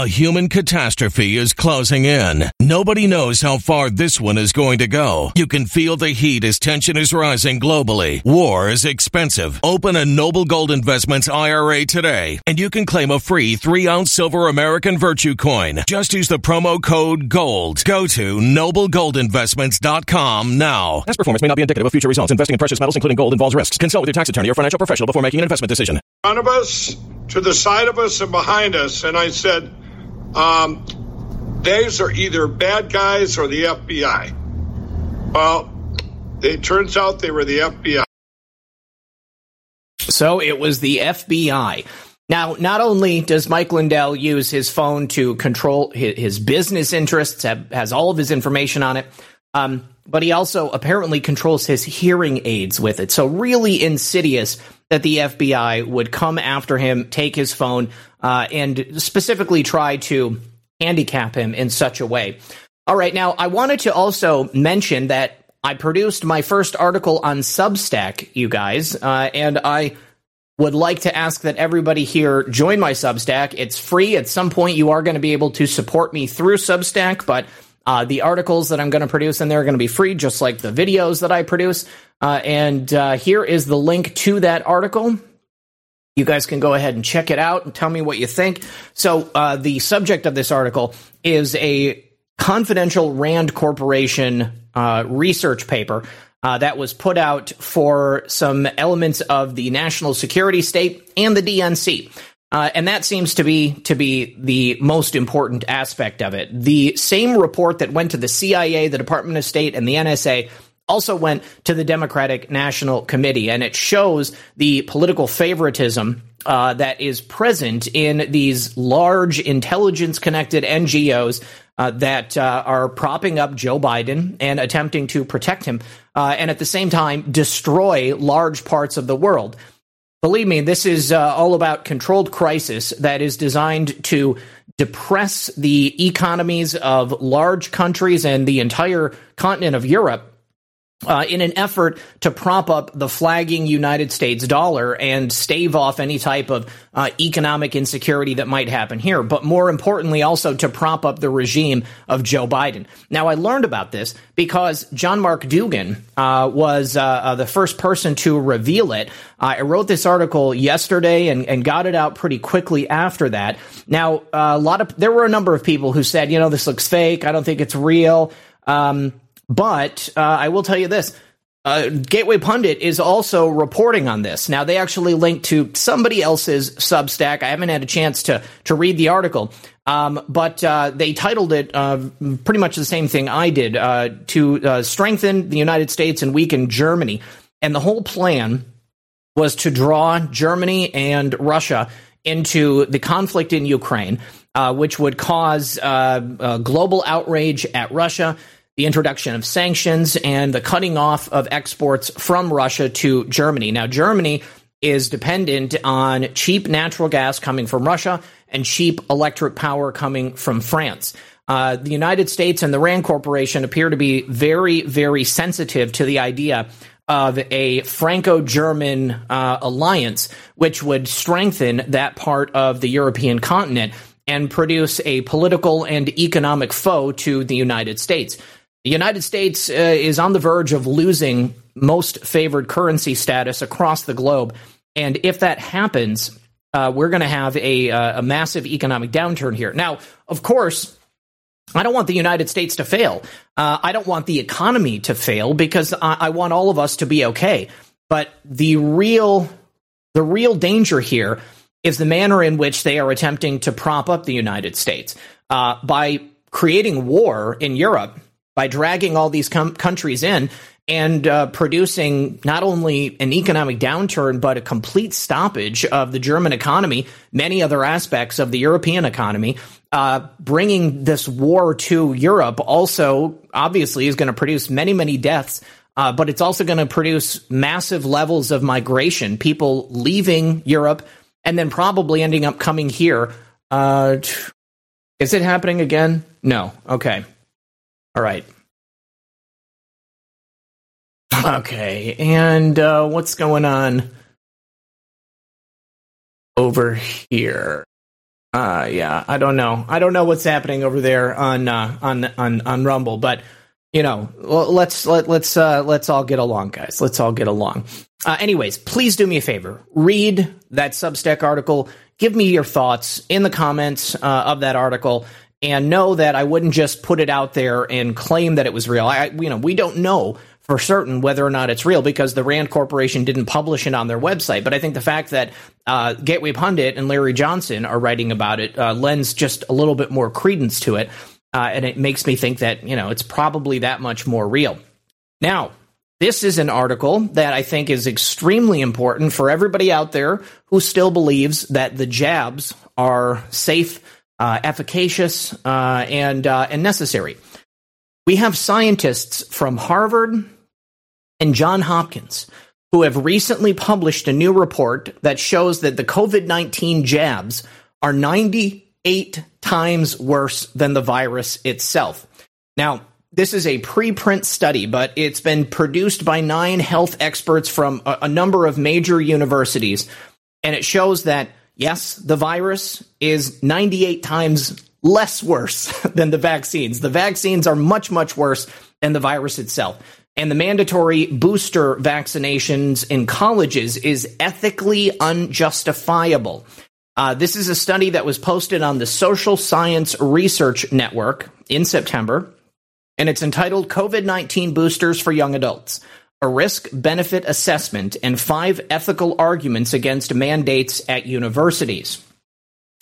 A human catastrophe is closing in. Nobody knows how far this one is going to go. You can feel the heat as tension is rising globally. War is expensive. Open a Noble Gold Investments IRA today, and you can claim a free three ounce silver American Virtue coin. Just use the promo code GOLD. Go to noblegoldinvestments.com now. Past performance may not be indicative of future results. Investing in precious metals, including gold, involves risks. Consult with your tax attorney or financial professional before making an investment decision. In front of us, to the side of us, and behind us. And I said, um, these are either bad guys or the FBI. Well, it turns out they were the FBI. So it was the FBI. Now, not only does Mike Lindell use his phone to control his, business interests, have, has all of his information on it, um, but he also apparently controls his hearing aids with it. So, really insidious that the FBI would come after him, take his phone, uh, and specifically try to handicap him in such a way. All right, now I wanted to also mention that I produced my first article on Substack, you guys, uh, and I would like to ask that everybody here join my Substack. It's free. At some point, you are going to be able to support me through Substack, but uh, the articles that I'm going to produce in there are going to be free, just like the videos that I produce. Uh, and uh, here is the link to that article. You guys can go ahead and check it out and tell me what you think. So, uh, the subject of this article is a confidential Rand Corporation uh, research paper uh, that was put out for some elements of the national security state and the DNC. Uh, and that seems to be to be the most important aspect of it. The same report that went to the CIA, the Department of State, and the NSA also went to the Democratic National Committee, and it shows the political favoritism uh, that is present in these large intelligence connected NGOs uh, that uh, are propping up Joe Biden and attempting to protect him, uh, and at the same time destroy large parts of the world. Believe me, this is uh, all about controlled crisis that is designed to depress the economies of large countries and the entire continent of Europe uh, in an effort to prop up the flagging United States dollar and stave off any type of uh, economic insecurity that might happen here, but more importantly, also to prop up the regime of Joe Biden. Now, I learned about this because John Mark Dougan uh, was uh, uh, the first person to reveal it. I wrote this article yesterday and, and, got it out pretty quickly after that. Now, uh, a lot of there were a number of people who said, you know, this looks fake. I don't think it's real. Um, but uh, I will tell you this. Uh, Gateway Pundit is also reporting on this. Now they actually link to somebody else's Substack. I haven't had a chance to to read the article, um, but uh, they titled it uh, pretty much the same thing I did uh, to uh, strengthen the United States and weaken Germany. And the whole plan was to draw Germany and Russia into the conflict in Ukraine, uh, which would cause global outrage at Russia the introduction of sanctions and the cutting off of exports from Russia to Germany. Now, Germany is dependent on cheap natural gas coming from Russia and cheap electric power coming from France. Uh, the United States and the RAND Corporation appear to be very, very sensitive to the idea of a Franco German uh, alliance, which would strengthen that part of the European continent and produce a political and economic foe to the United States. The United States uh, is on the verge of losing most favored currency status across the globe. And if that happens, uh, we're going to have a, uh, a massive economic downturn here. Now, of course, I don't want the United States to fail. Uh, I don't want the economy to fail because I, I want all of us to be okay. But the real, the real danger here is the manner in which they are attempting to prop up the United States uh, by creating war in Europe by dragging all these com- countries in and uh, producing not only an economic downturn, but a complete stoppage of the German economy, many other aspects of the European economy. Uh, bringing this war to Europe also obviously is going to produce many, many deaths. Uh, but it's also going to produce massive levels of migration, people leaving Europe and then probably ending up coming here. Uh, is it happening again? No. Okay. All right. Okay, and uh, what's going on over here? Uh yeah, I don't know. I don't know what's happening over there on uh, on on on Rumble, but you know, let's let let's uh, let's all get along, guys. Let's all get along. Uh, anyways, please do me a favor. Read that Substack article. Give me your thoughts in the comments uh, of that article, and know that I wouldn't just put it out there and claim that it was real. I, you know, we don't know for certain whether or not it's real because the Rand Corporation didn't publish it on their website. But I think the fact that uh, Gateway Pundit and Larry Johnson are writing about it uh, lends just a little bit more credence to it, uh, and it makes me think that you know it's probably that much more real. Now, this is an article that I think is extremely important for everybody out there who still believes that the jabs are safe efficacious, uh, and uh, and necessary. We have scientists from Harvard and John Hopkins who have recently published a new report that shows that the COVID 19 jabs are 98 times worse than the virus itself. Now, this is a preprint study, but it's been produced by nine health experts from a, a number of major universities, and it shows that yes, the virus is 98 times less worse than the vaccines. The vaccines are much, much worse than the virus itself. And the mandatory booster vaccinations in colleges is ethically unjustifiable. Uh, this is a study that was posted on the Social Science Research Network in September, and it's entitled COVID 19 Boosters for Young Adults a risk benefit assessment, and five ethical arguments against mandates at universities.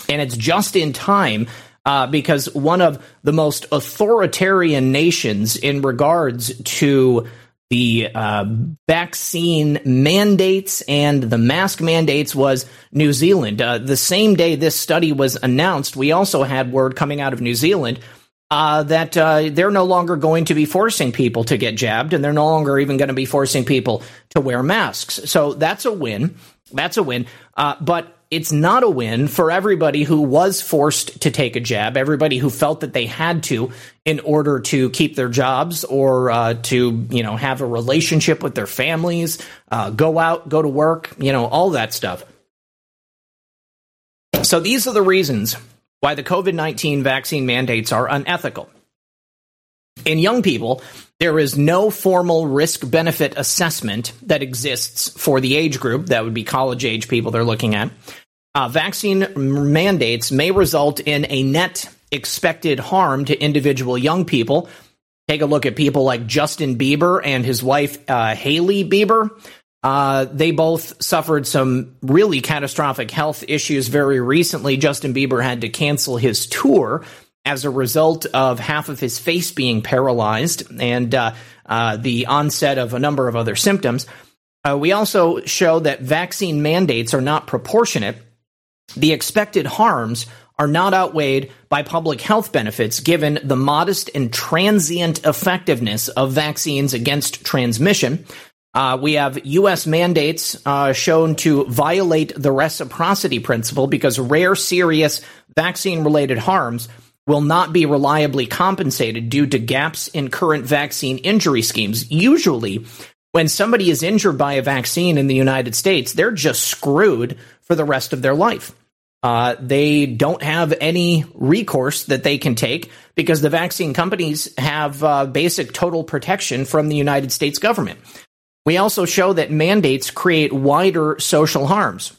And it's just in time uh, because one of the most authoritarian nations in regards to the uh, vaccine mandates and the mask mandates was New Zealand. Uh, the same day this study was announced, we also had word coming out of New Zealand uh, that uh, they're no longer going to be forcing people to get jabbed, and they're no longer even going to be forcing people to wear masks. So that's a win. That's a win. Uh, but it's not a win for everybody who was forced to take a jab, everybody who felt that they had to in order to keep their jobs or uh, to, you know, have a relationship with their families, uh, go out, go to work, you know, all that stuff. So these are the reasons why the COVID 19 vaccine mandates are unethical. In young people, there is no formal risk benefit assessment that exists for the age group. That would be college age people they're looking at. Uh, vaccine mandates may result in a net expected harm to individual young people. Take a look at people like Justin Bieber and his wife, uh, Hailey Bieber. Uh, they both suffered some really catastrophic health issues very recently. Justin Bieber had to cancel his tour as a result of half of his face being paralyzed and uh, uh, the onset of a number of other symptoms. Uh, we also show that vaccine mandates are not proportionate. The expected harms are not outweighed by public health benefits given the modest and transient effectiveness of vaccines against transmission. Uh, we have U.S. mandates uh, shown to violate the reciprocity principle because rare, serious vaccine related harms will not be reliably compensated due to gaps in current vaccine injury schemes. Usually, when somebody is injured by a vaccine in the United States, they're just screwed for the rest of their life. Uh, they don't have any recourse that they can take because the vaccine companies have uh, basic total protection from the United States government. We also show that mandates create wider social harms.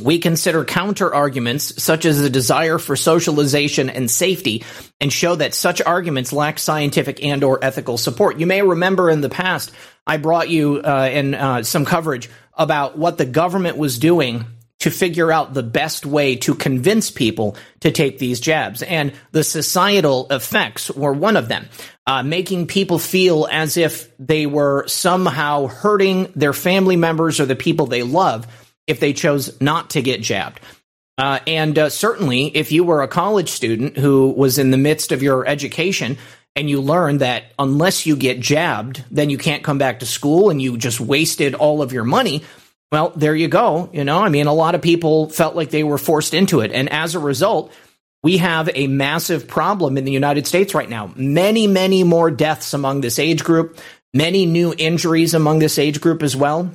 We consider counter arguments such as the desire for socialization and safety and show that such arguments lack scientific and or ethical support. You may remember in the past i brought you uh, in uh, some coverage about what the government was doing to figure out the best way to convince people to take these jabs and the societal effects were one of them uh, making people feel as if they were somehow hurting their family members or the people they love if they chose not to get jabbed. Uh, and uh, certainly, if you were a college student who was in the midst of your education and you learned that unless you get jabbed, then you can't come back to school and you just wasted all of your money, well, there you go. You know, I mean, a lot of people felt like they were forced into it. And as a result, we have a massive problem in the United States right now. Many, many more deaths among this age group, many new injuries among this age group as well.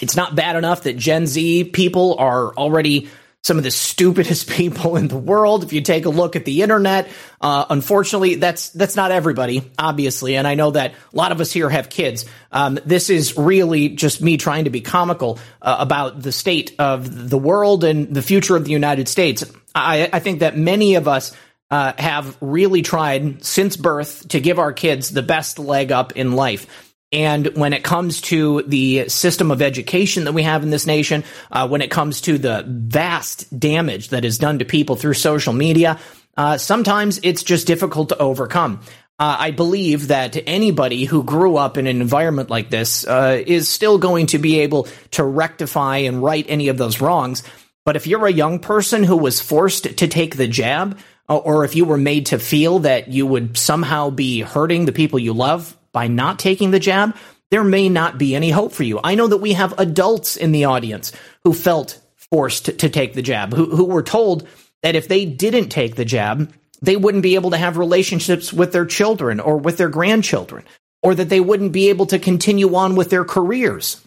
It's not bad enough that Gen Z people are already some of the stupidest people in the world. If you take a look at the internet, uh, unfortunately, that's that's not everybody, obviously, and I know that a lot of us here have kids. Um, this is really just me trying to be comical uh, about the state of the world and the future of the United States. I, I think that many of us. Uh, have really tried since birth to give our kids the best leg up in life. And when it comes to the system of education that we have in this nation, uh, when it comes to the vast damage that is done to people through social media, uh, sometimes it's just difficult to overcome. Uh, I believe that anybody who grew up in an environment like this uh, is still going to be able to rectify and right any of those wrongs. But if you're a young person who was forced to take the jab, uh, or if you were made to feel that you would somehow be hurting the people you love by not taking the jab, there may not be any hope for you. I know that we have adults in the audience who felt forced to, to take the jab, who, who were told that if they didn't take the jab, they wouldn't be able to have relationships with their children or with their grandchildren, or that they wouldn't be able to continue on with their careers.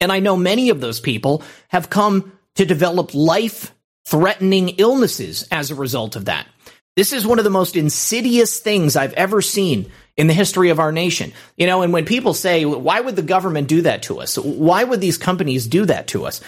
And I know many of those people have come to develop life threatening illnesses as a result of that. This is one of the most insidious things I've ever seen in the history of our nation. You know, and when people say, why would the government do that to us? Why would these companies do that to us?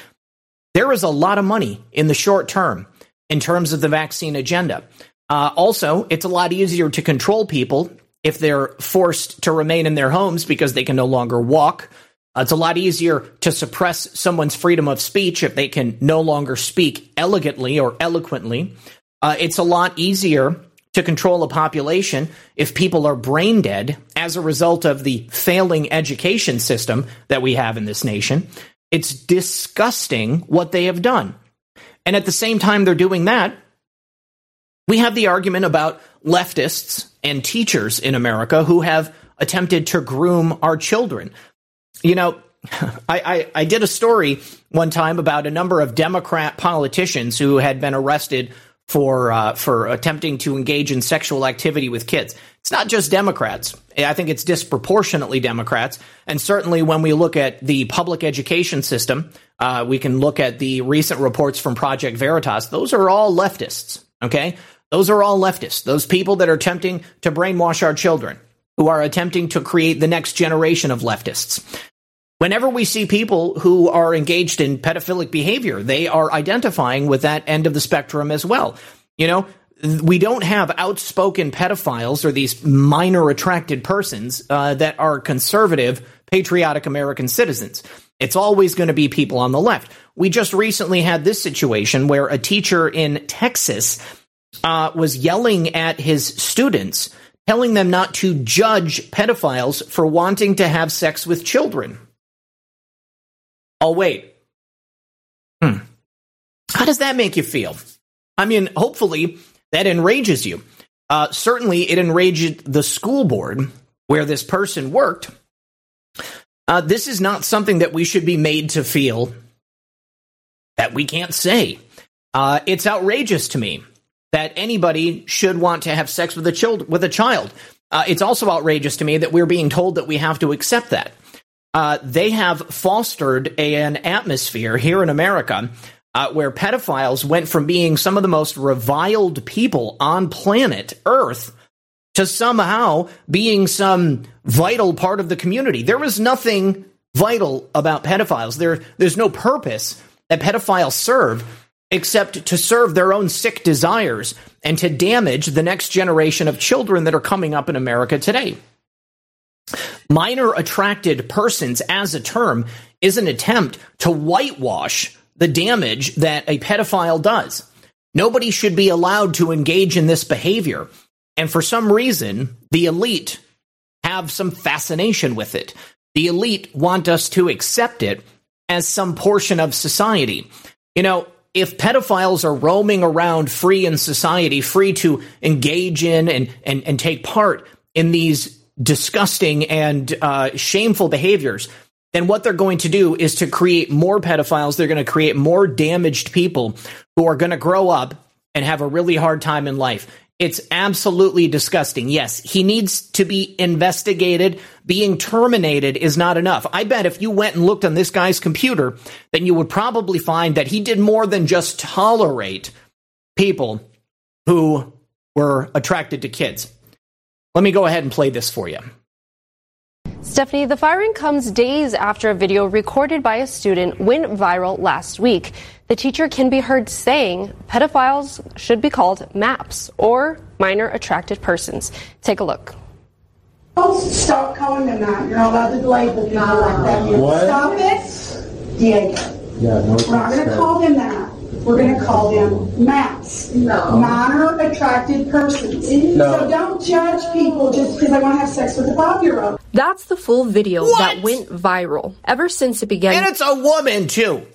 There is a lot of money in the short term in terms of the vaccine agenda. Uh, also, it's a lot easier to control people if they're forced to remain in their homes because they can no longer walk. Uh, it's a lot easier to suppress someone's freedom of speech if they can no longer speak elegantly or eloquently. Uh, it's a lot easier to control a population if people are brain dead as a result of the failing education system that we have in this nation. It's disgusting what they have done. And at the same time they're doing that, we have the argument about leftists and teachers in America who have attempted to groom our children. You know, I, I, I did a story one time about a number of Democrat politicians who had been arrested for uh, for attempting to engage in sexual activity with kids. It's not just Democrats. I think it's disproportionately Democrats. And certainly when we look at the public education system, uh, we can look at the recent reports from Project Veritas. Those are all leftists. Okay, those are all leftists. Those people that are attempting to brainwash our children, who are attempting to create the next generation of leftists. Whenever we see people who are engaged in pedophilic behavior, they are identifying with that end of the spectrum as well. You know, we don't have outspoken pedophiles or these minor attracted persons uh, that are conservative, patriotic American citizens. It's always going to be people on the left. We just recently had this situation where a teacher in Texas uh, was yelling at his students, telling them not to judge pedophiles for wanting to have sex with children. Oh, wait. Hmm. How does that make you feel? I mean, hopefully that enrages you. Uh, certainly, it enraged the school board where this person worked. Uh, this is not something that we should be made to feel that we can't say. Uh, it's outrageous to me that anybody should want to have sex with a child. With a child, uh, it's also outrageous to me that we're being told that we have to accept that. Uh, they have fostered an atmosphere here in America uh, where pedophiles went from being some of the most reviled people on planet Earth to somehow being some vital part of the community. There was nothing vital about pedophiles. There, there's no purpose that pedophiles serve except to serve their own sick desires and to damage the next generation of children that are coming up in America today. Minor attracted persons as a term is an attempt to whitewash the damage that a pedophile does. Nobody should be allowed to engage in this behavior. And for some reason, the elite have some fascination with it. The elite want us to accept it as some portion of society. You know, if pedophiles are roaming around free in society, free to engage in and, and, and take part in these disgusting and uh, shameful behaviors, then what they're going to do is to create more pedophiles. They're going to create more damaged people who are going to grow up and have a really hard time in life. It's absolutely disgusting. Yes, he needs to be investigated. Being terminated is not enough. I bet if you went and looked on this guy's computer, then you would probably find that he did more than just tolerate people who were attracted to kids. Let me go ahead and play this for you. Stephanie, the firing comes days after a video recorded by a student went viral last week. The teacher can be heard saying pedophiles should be called MAPS or minor attracted persons. Take a look. Stop calling them that. You're not allowed to label people like that. What? Stop it. Diego. Yeah, no. We're not going to call them that. We're going to call them MAPS. No. Minor attracted persons. No. So don't judge people just because they want to have sex with a five-year-old. That's the full video what? that went viral. Ever since it began. And it's a woman, too.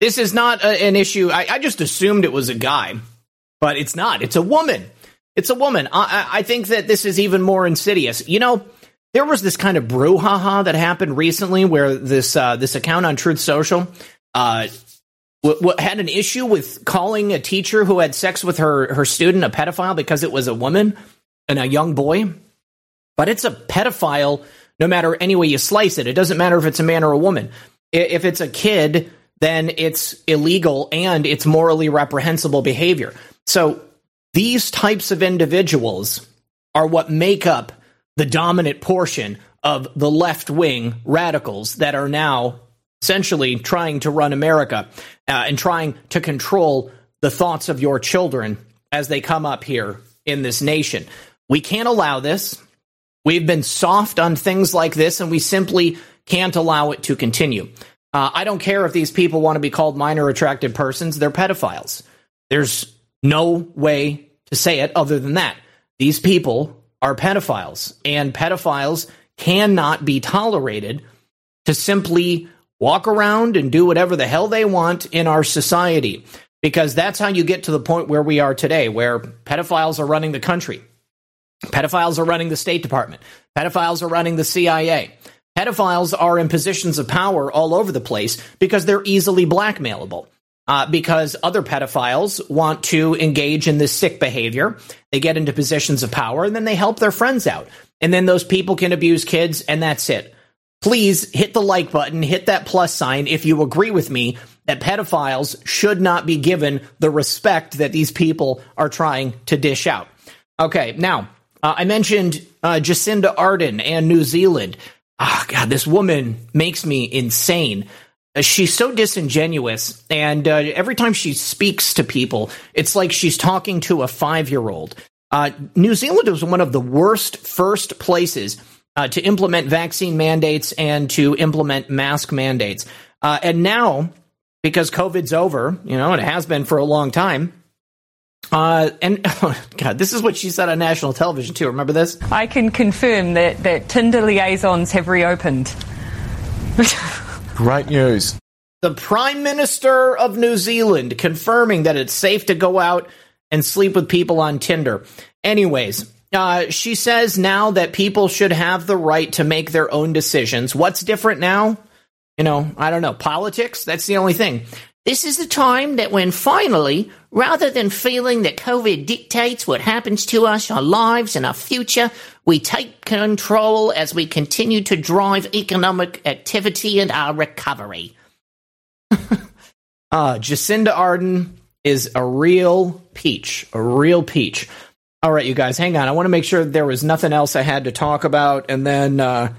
This is not a, an issue. I, I, just assumed it was a guy, but it's not. It's a woman. It's a woman. I, I think that this is even more insidious. You know, there was this kind of brouhaha that happened recently where this uh, this account on Truth Social uh, w- w- had an issue with calling a teacher who had sex with her her student a pedophile because it was a woman and a young boy. But it's a pedophile no matter any way you slice it. It doesn't matter if it's a man or a woman. If it's a kid, then it's illegal and it's morally reprehensible behavior. So these types of individuals are what make up the dominant portion of the left wing radicals that are now essentially trying to run America uh, and trying to control the thoughts of your children as they come up here in this nation. We can't allow this. We've been soft on things like this, and we simply can't allow it to continue. Uh, I don't care if these people want to be called minor attracted persons, they're pedophiles. There's no way to say it other than that. These people are pedophiles, and pedophiles cannot be tolerated to simply walk around and do whatever the hell they want in our society. Because that's how you get to the point where we are today, where pedophiles are running the country. Pedophiles are running the State Department. Pedophiles are running the CIA. Pedophiles are in positions of power all over the place because they're easily blackmailable. Uh, because other pedophiles want to engage in this sick behavior. They get into positions of power and then they help their friends out. And then those people can abuse kids, and that's it. Please hit the like button, hit that plus sign if you agree with me that pedophiles should not be given the respect that these people are trying to dish out. Okay, now, uh, I mentioned uh, Jacinda Ardern and New Zealand. Oh, God, this woman makes me insane. Uh, she's so disingenuous, and uh, every time she speaks to people, it's like she's talking to a five year old. Uh, New Zealand was one of the worst first places uh, to implement vaccine mandates and to implement mask mandates. Uh, and now, because COVID's over, you know, and it has been for a long time, uh, and oh God, this is what she said on national television too. Remember this? I can confirm that that Tinder liaisons have reopened. Great news. The Prime Minister of New Zealand confirming that it's safe to go out and sleep with people on Tinder. Anyways, uh, she says now that people should have the right to make their own decisions. What's different now? You know, I don't know. Politics? That's the only thing. This is the time that when finally, rather than feeling that COVID dictates what happens to us, our lives, and our future, we take control as we continue to drive economic activity and our recovery. uh, Jacinda Ardern is a real peach, a real peach. All right, you guys, hang on. I want to make sure there was nothing else I had to talk about, and then uh,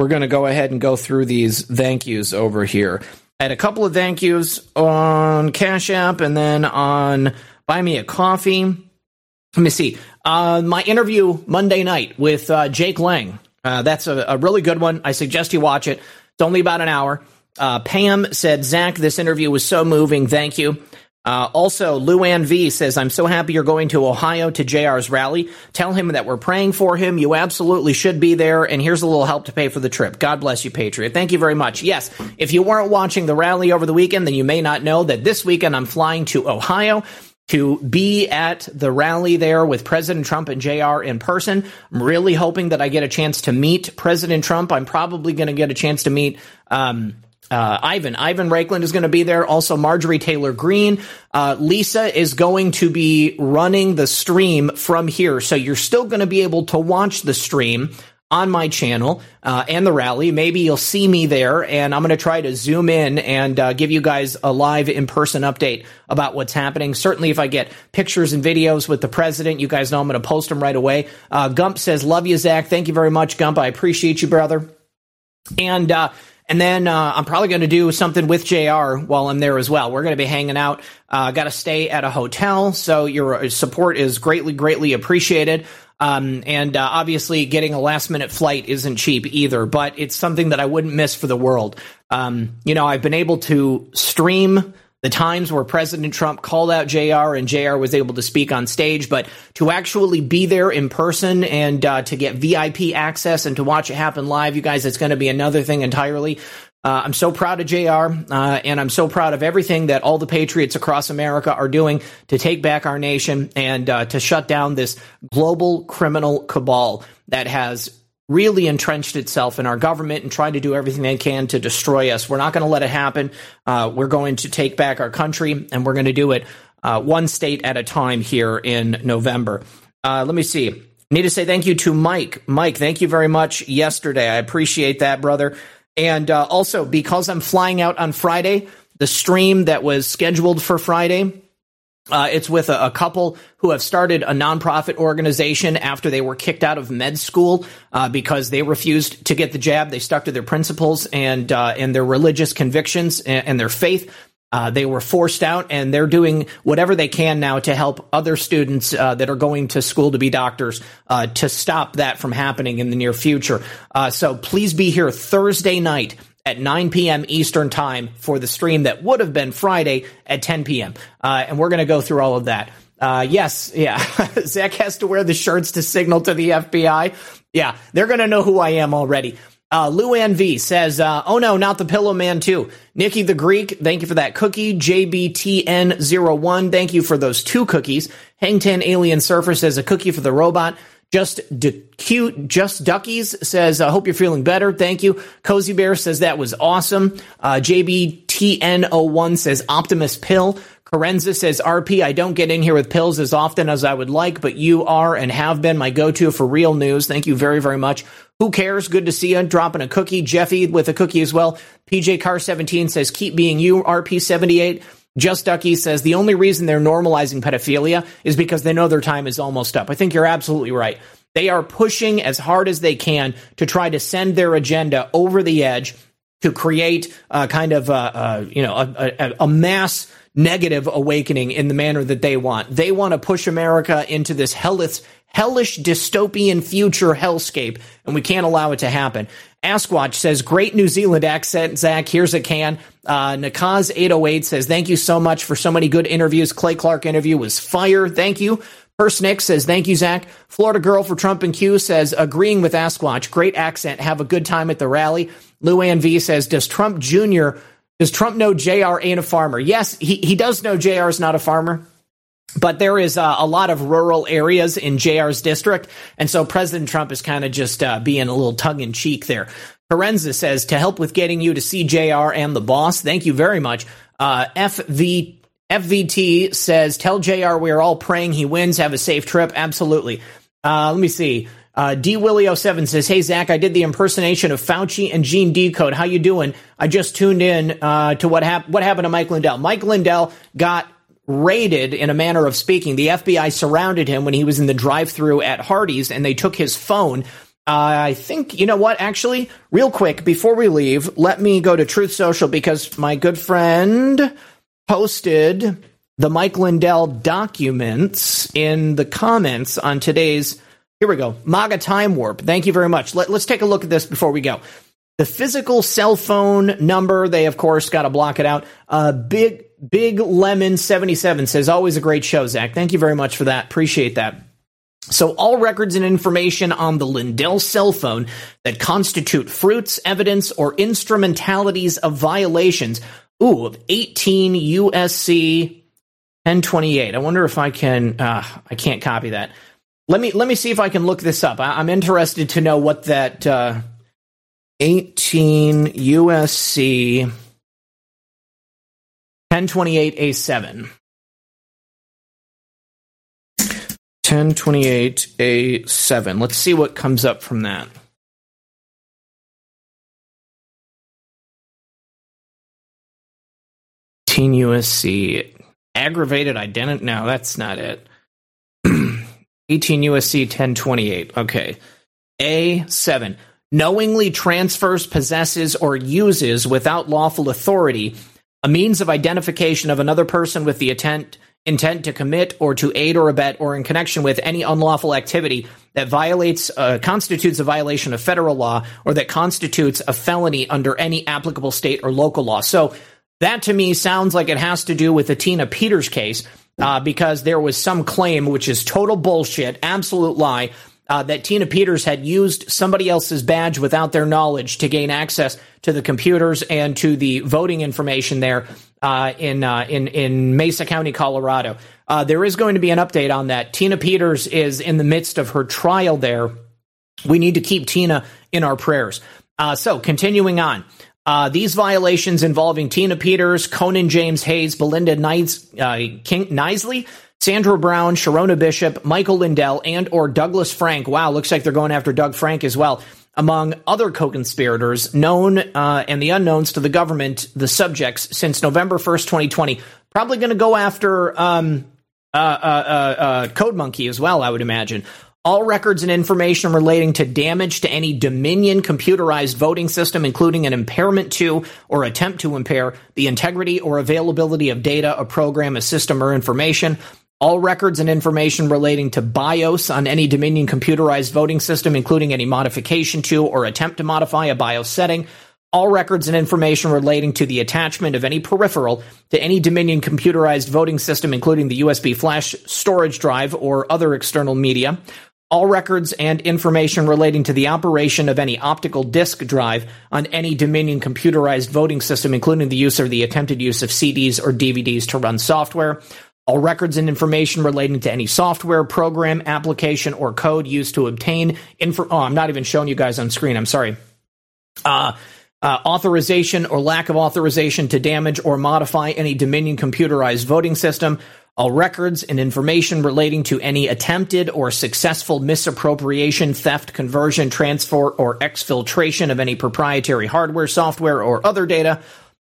we're going to go ahead and go through these thank yous over here. I had a couple of thank yous on Cash App and then on Buy Me a Coffee. Let me see. Uh, my interview Monday night with uh, Jake Lang. Uh, that's a, a, really good one. I suggest you watch it. It's only about an hour. Uh, Pam said, Zak, this interview was so moving. Thank you. Uh, also, Luann V says, I'm so happy you're going to Ohio to JR's rally. Tell him that we're praying for him. You absolutely should be there. And here's a little help to pay for the trip. God bless you, Patriot. Thank you very much. Yes, if you weren't watching the rally over the weekend, then you may not know that this weekend I'm flying to Ohio to be at the rally there with President Trump and JR in person. I'm really hoping that I get a chance to meet President Trump. I'm probably going to get a chance to meet, um, uh, Ivan. Ivan Raiklin is going to be there. Also, Marjorie Taylor Greene. Uh, Lisa is going to be running the stream from here. So you're still going to be able to watch the stream on my channel uh, and the rally. Maybe you'll see me there, and I'm going to try to zoom in and uh, give you guys a live in person update about what's happening. Certainly, if I get pictures and videos with the president, you guys know I'm going to post them right away. Uh, Gump says, Love you, Zak. Thank you very much, Gump. I appreciate you, brother. And, uh, and then uh, I'm probably going to do something with JR while I'm there as well. We're going to be hanging out. Uh, Got to stay at a hotel, so your support is greatly, greatly appreciated. Um, and uh, obviously, getting a last minute flight isn't cheap either, but it's something that I wouldn't miss for the world. Um, you know, I've been able to stream the times where President Trump called out JR and JR was able to speak on stage, but to actually be there in person and uh, to get VIP access and to watch it happen live, you guys, it's going to be another thing entirely. Uh, I'm so proud of JR, uh, and I'm so proud of everything that all the patriots across America are doing to take back our nation and uh, to shut down this global criminal cabal that has really entrenched itself in our government and trying to do everything they can to destroy us. We're not going to let it happen. Uh, we're going to take back our country, and we're going to do it uh, one state at a time here in November. Uh, let me see. Need to say thank you to Mike. Mike, thank you very much yesterday. I appreciate that, brother. And uh, also, because I'm flying out on Friday, the stream that was scheduled for Friday uh, it's with a, a, couple who have started a nonprofit organization after they were kicked out of med school uh, because they refused to get the jab. They stuck to their principles and uh, and their religious convictions and, and their faith. Uh, they were forced out, and they're doing whatever they can now to help other students uh, that are going to school to be doctors uh, to stop that from happening in the near future. so please be here Thursday night at 9 p.m. Eastern Time for the stream that would have been Friday at 10 p.m. Uh, and we're going to go through all of that. Uh, yes, yeah. Zak has to wear the shirts to signal to the FBI. Yeah, they're going to know who I am already. Uh, Luann V says, uh, oh no, not the Pillow Man too. Nikki the Greek, thank you for that cookie. JBTN01, thank you for those two cookies. Hangtan Alien Surfer says a cookie for the robot. Just cute, just duckies says, I hope you're feeling better. Thank you. Cozy Bear says that was awesome. Uh, JBTN01 says Optimus Pill. Carenza says, RP, I don't get in here with pills as often as I would like, but you are and have been my go-to for real news. Thank you very, very much. Who cares? Good to see you. Dropping a cookie. Jeffy with a cookie as well. PJ Car 17 says, keep being you. RP 78. Just Ducky says the only reason they're normalizing pedophilia is because they know their time is almost up. I think you're absolutely right. They are pushing as hard as they can to try to send their agenda over the edge to create a kind of a, a you know a, a, a mass negative awakening in the manner that they want. They want to push America into this hellish, hellish dystopian future hellscape, and we can't allow it to happen. Askwatch says, great New Zealand accent, Zak. Here's a can. Uh, Nakaz808 says, thank you so much for so many good interviews. Clay Clark interview was fire. Thank you. Persnick says, thank you, Zak. Florida Girl for Trump and Q says, agreeing with Askwatch. Great accent. Have a good time at the rally. Luann V says, does Trump Jr. Does Trump know JR ain't a farmer? Yes, he, he does know JR is not a farmer. But there is uh, a lot of rural areas in JR's district. And so President Trump is kind of just uh, being a little tongue in cheek there. Carenza says, to help with getting you to see JR and the boss, thank you very much. Uh, FV, FVT says, tell JR we are all praying he wins. Have a safe trip. Absolutely. Uh, let me see. Uh, D Willie 07 says, "Hey Zak, I did the impersonation of Fauci and Gene Decode. How you doing? I just tuned in uh, to what happened. What happened to Mike Lindell? Mike Lindell got raided in a manner of speaking. The FBI surrounded him when he was in the drive-through at Hardee's, and they took his phone." Uh, I think, you know what, actually, real quick, before we leave, let me go to Truth Social because my good friend posted the Mike Lindell documents in the comments on today's here we go. MAGA Time Warp. Thank you very much. Let, us take a look at this before we go. The physical cell phone number, they of course got to block it out. Uh, Big Big Lemon 77 says, always a great show, Zak. Thank you very much for that. Appreciate that. So, all records and information on the Lindell cell phone that constitute fruits, evidence, or instrumentalities of violations. Ooh, of 18 USC 1028. I wonder if I can. Uh, I can't copy that. Let me let me see if I can look this up. I, am interested to know what that uh, 18 USC 1028A7 1028A7. Let's see what comes up from that. Teen USC aggravated identity. No, that's not it. 18 USC 1028. Okay. A7. Knowingly transfers, possesses, or uses without lawful authority a means of identification of another person with the intent intent to commit or to aid or abet or in connection with any unlawful activity that violates uh, constitutes a violation of federal law or that constitutes a felony under any applicable state or local law. So that to me sounds like it has to do with the Tina Peters case uh, because there was some claim, which is total bullshit, absolute lie, uh, that Tina Peters had used somebody else's badge without their knowledge to gain access to the computers and to the voting information there uh, in uh, in in Mesa County, Colorado. Uh, there is going to be an update on that. Tina Peters is in the midst of her trial there. We need to keep Tina in our prayers. Uh, so, continuing on. Uh, these violations involving Tina Peters, Conan James Hayes, Belinda Nies, uh, King, Nisley, Sandra Brown, Sherronna Bishop, Michael Lindell, and or Douglas Frank. Wow, looks like they're going after Doug Frank as well. Among other co-conspirators, known uh, and the unknowns to the government, the subjects since November 1st, 2020. Probably going to go after um, uh, uh, uh, Code Monkey as well, I would imagine all records and information relating to damage to any Dominion computerized voting system, including an impairment to or attempt to impair the integrity or availability of data, a program, a system, or information. All records and information relating to BIOS on any Dominion computerized voting system, including any modification to or attempt to modify a BIOS setting. All records and information relating to the attachment of any peripheral to any Dominion computerized voting system, including the USB flash storage drive or other external media all records and information relating to the operation of any optical disk drive on any Dominion computerized voting system, including the use or the attempted use of CDs or DVDs to run software, All records and information relating to any software, program, application, or code used to obtain info. Oh, I'm not even showing you guys on screen. I'm sorry. Uh, uh, authorization or lack of authorization to damage or modify any Dominion computerized voting system, all records and information relating to any attempted or successful misappropriation, theft, conversion, transfer, or exfiltration of any proprietary hardware, software, or other data,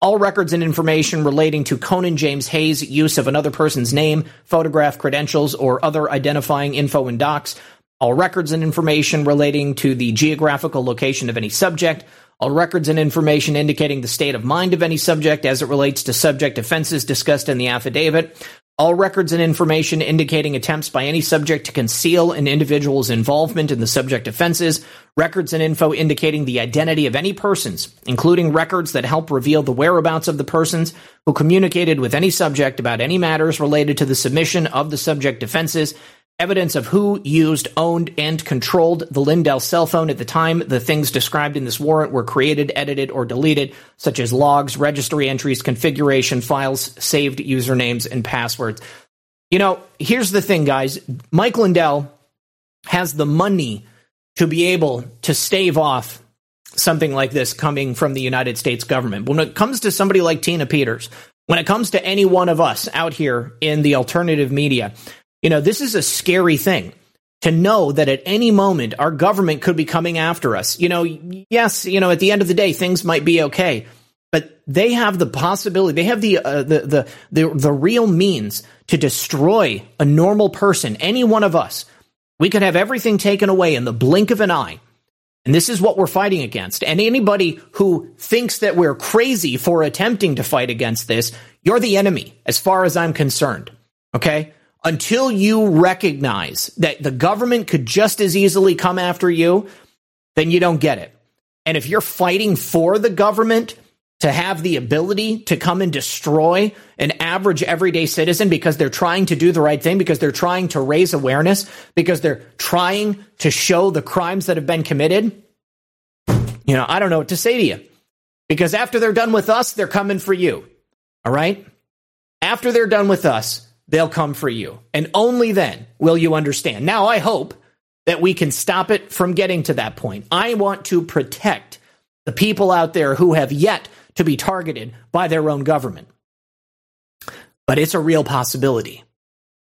all records and information relating to Conan James Hayes' use of another person's name, photograph, credentials, or other identifying info in docs, all records and information relating to the geographical location of any subject, all records and information indicating the state of mind of any subject as it relates to subject offenses discussed in the affidavit, all records and information indicating attempts by any subject to conceal an individual's involvement in the subject offenses, records and info indicating the identity of any persons, including records that help reveal the whereabouts of the persons who communicated with any subject about any matters related to the submission of the subject offenses, evidence of who used, owned, and controlled the Lindell cell phone at the time the things described in this warrant were created, edited, or deleted, such as logs, registry entries, configuration files, saved usernames, and passwords. You know, here's the thing, guys. Mike Lindell has the money to be able to stave off something like this coming from the United States government. When it comes to somebody like Tina Peters, when it comes to any one of us out here in the alternative media, you know, this is a scary thing to know that at any moment our government could be coming after us. You know, yes, you know, at the end of the day, things might be okay, but they have the possibility, they have the, uh, the, the, the, the real means to destroy a normal person, any one of us. We could have everything taken away in the blink of an eye. And this is what we're fighting against. And anybody who thinks that we're crazy for attempting to fight against this, you're the enemy, as far as I'm concerned. Okay? Until you recognize that the government could just as easily come after you, then you don't get it. And if you're fighting for the government to have the ability to come and destroy an average everyday citizen because they're trying to do the right thing, because they're trying to raise awareness, because they're trying to show the crimes that have been committed, you know, I don't know what to say to you. Because after they're done with us, they're coming for you. All right? After they're done with us, they'll come for you. And only then will you understand. Now, I hope that we can stop it from getting to that point. I want to protect the people out there who have yet to be targeted by their own government. But it's a real possibility.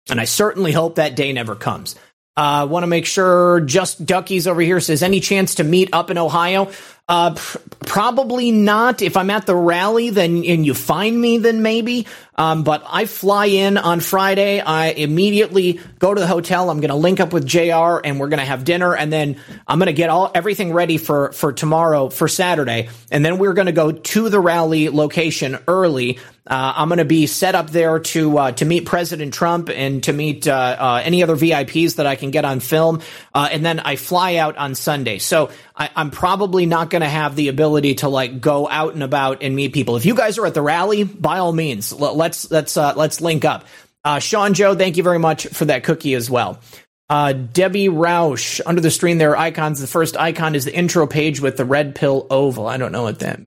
And I certainly hope that day never comes. I uh, want to make sure Just Duckies over here says any chance to meet up in Ohio. Uh, pr- probably not. If I'm at the rally, then and you find me, then maybe. Um, but I fly in on Friday. I immediately go to the hotel. I'm going to link up with Jr. and we're going to have dinner, and then I'm going to get all everything ready for for tomorrow for Saturday, and then we're going to go to the rally location early. Uh, I'm going to be set up there to uh, to meet President Trump and to meet uh, uh any other VIPs that I can get on film, uh, and then I fly out on Sunday. So I, am probably not going to have the ability to like go out and about and meet people. If you guys are at the rally, by all means, let, let's let's uh, let's link up. Uh, Sean Joe, thank you very much for that cookie as well. Uh, Debbie Roush, under the screen there are icons. The first icon is the intro page with the red pill oval. I don't know what that.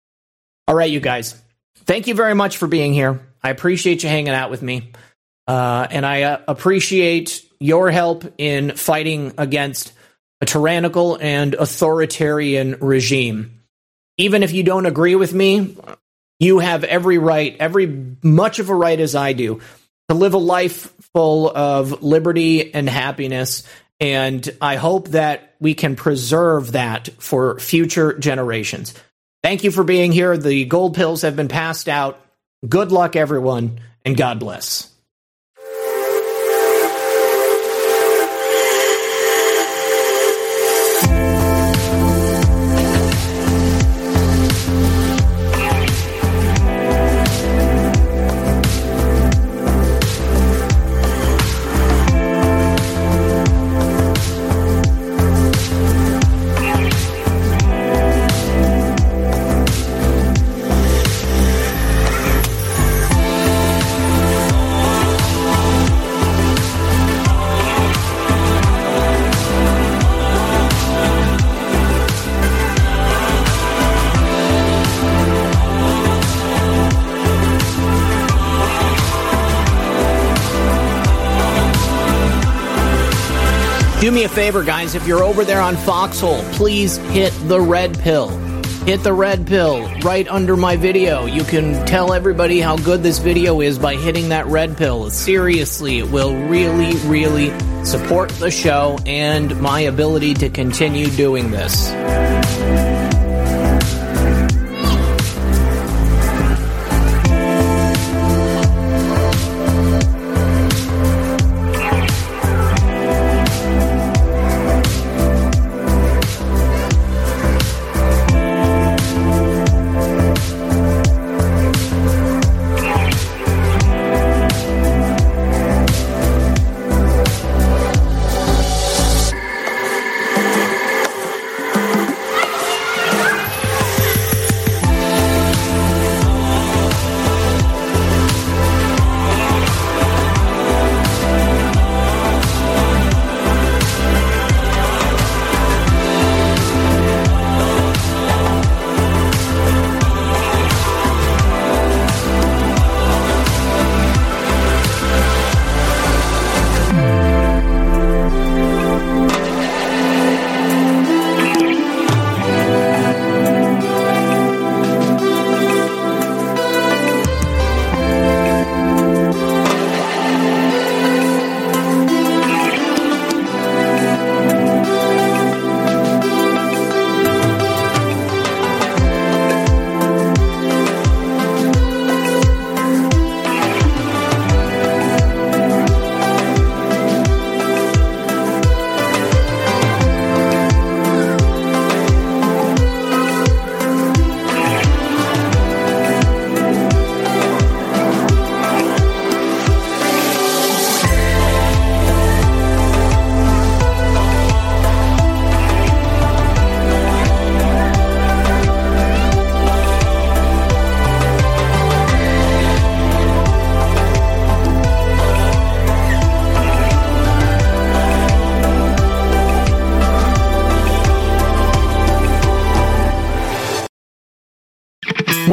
All right, you guys. Thank you very much for being here. I appreciate you hanging out with me, uh, and I uh, appreciate your help in fighting against a tyrannical and authoritarian regime. Even if you don't agree with me, you have every right, every much of a right as I do, to live a life full of liberty and happiness. And I hope that we can preserve that for future generations. Thank you for being here. The gold pills have been passed out. Good luck, everyone, and God bless. Do me a favor, guys. If you're over there on Foxhole, please hit the red pill. Hit the red pill right under my video. You can tell everybody how good this video is by hitting that red pill. Seriously, it will really, really support the show and my ability to continue doing this.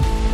you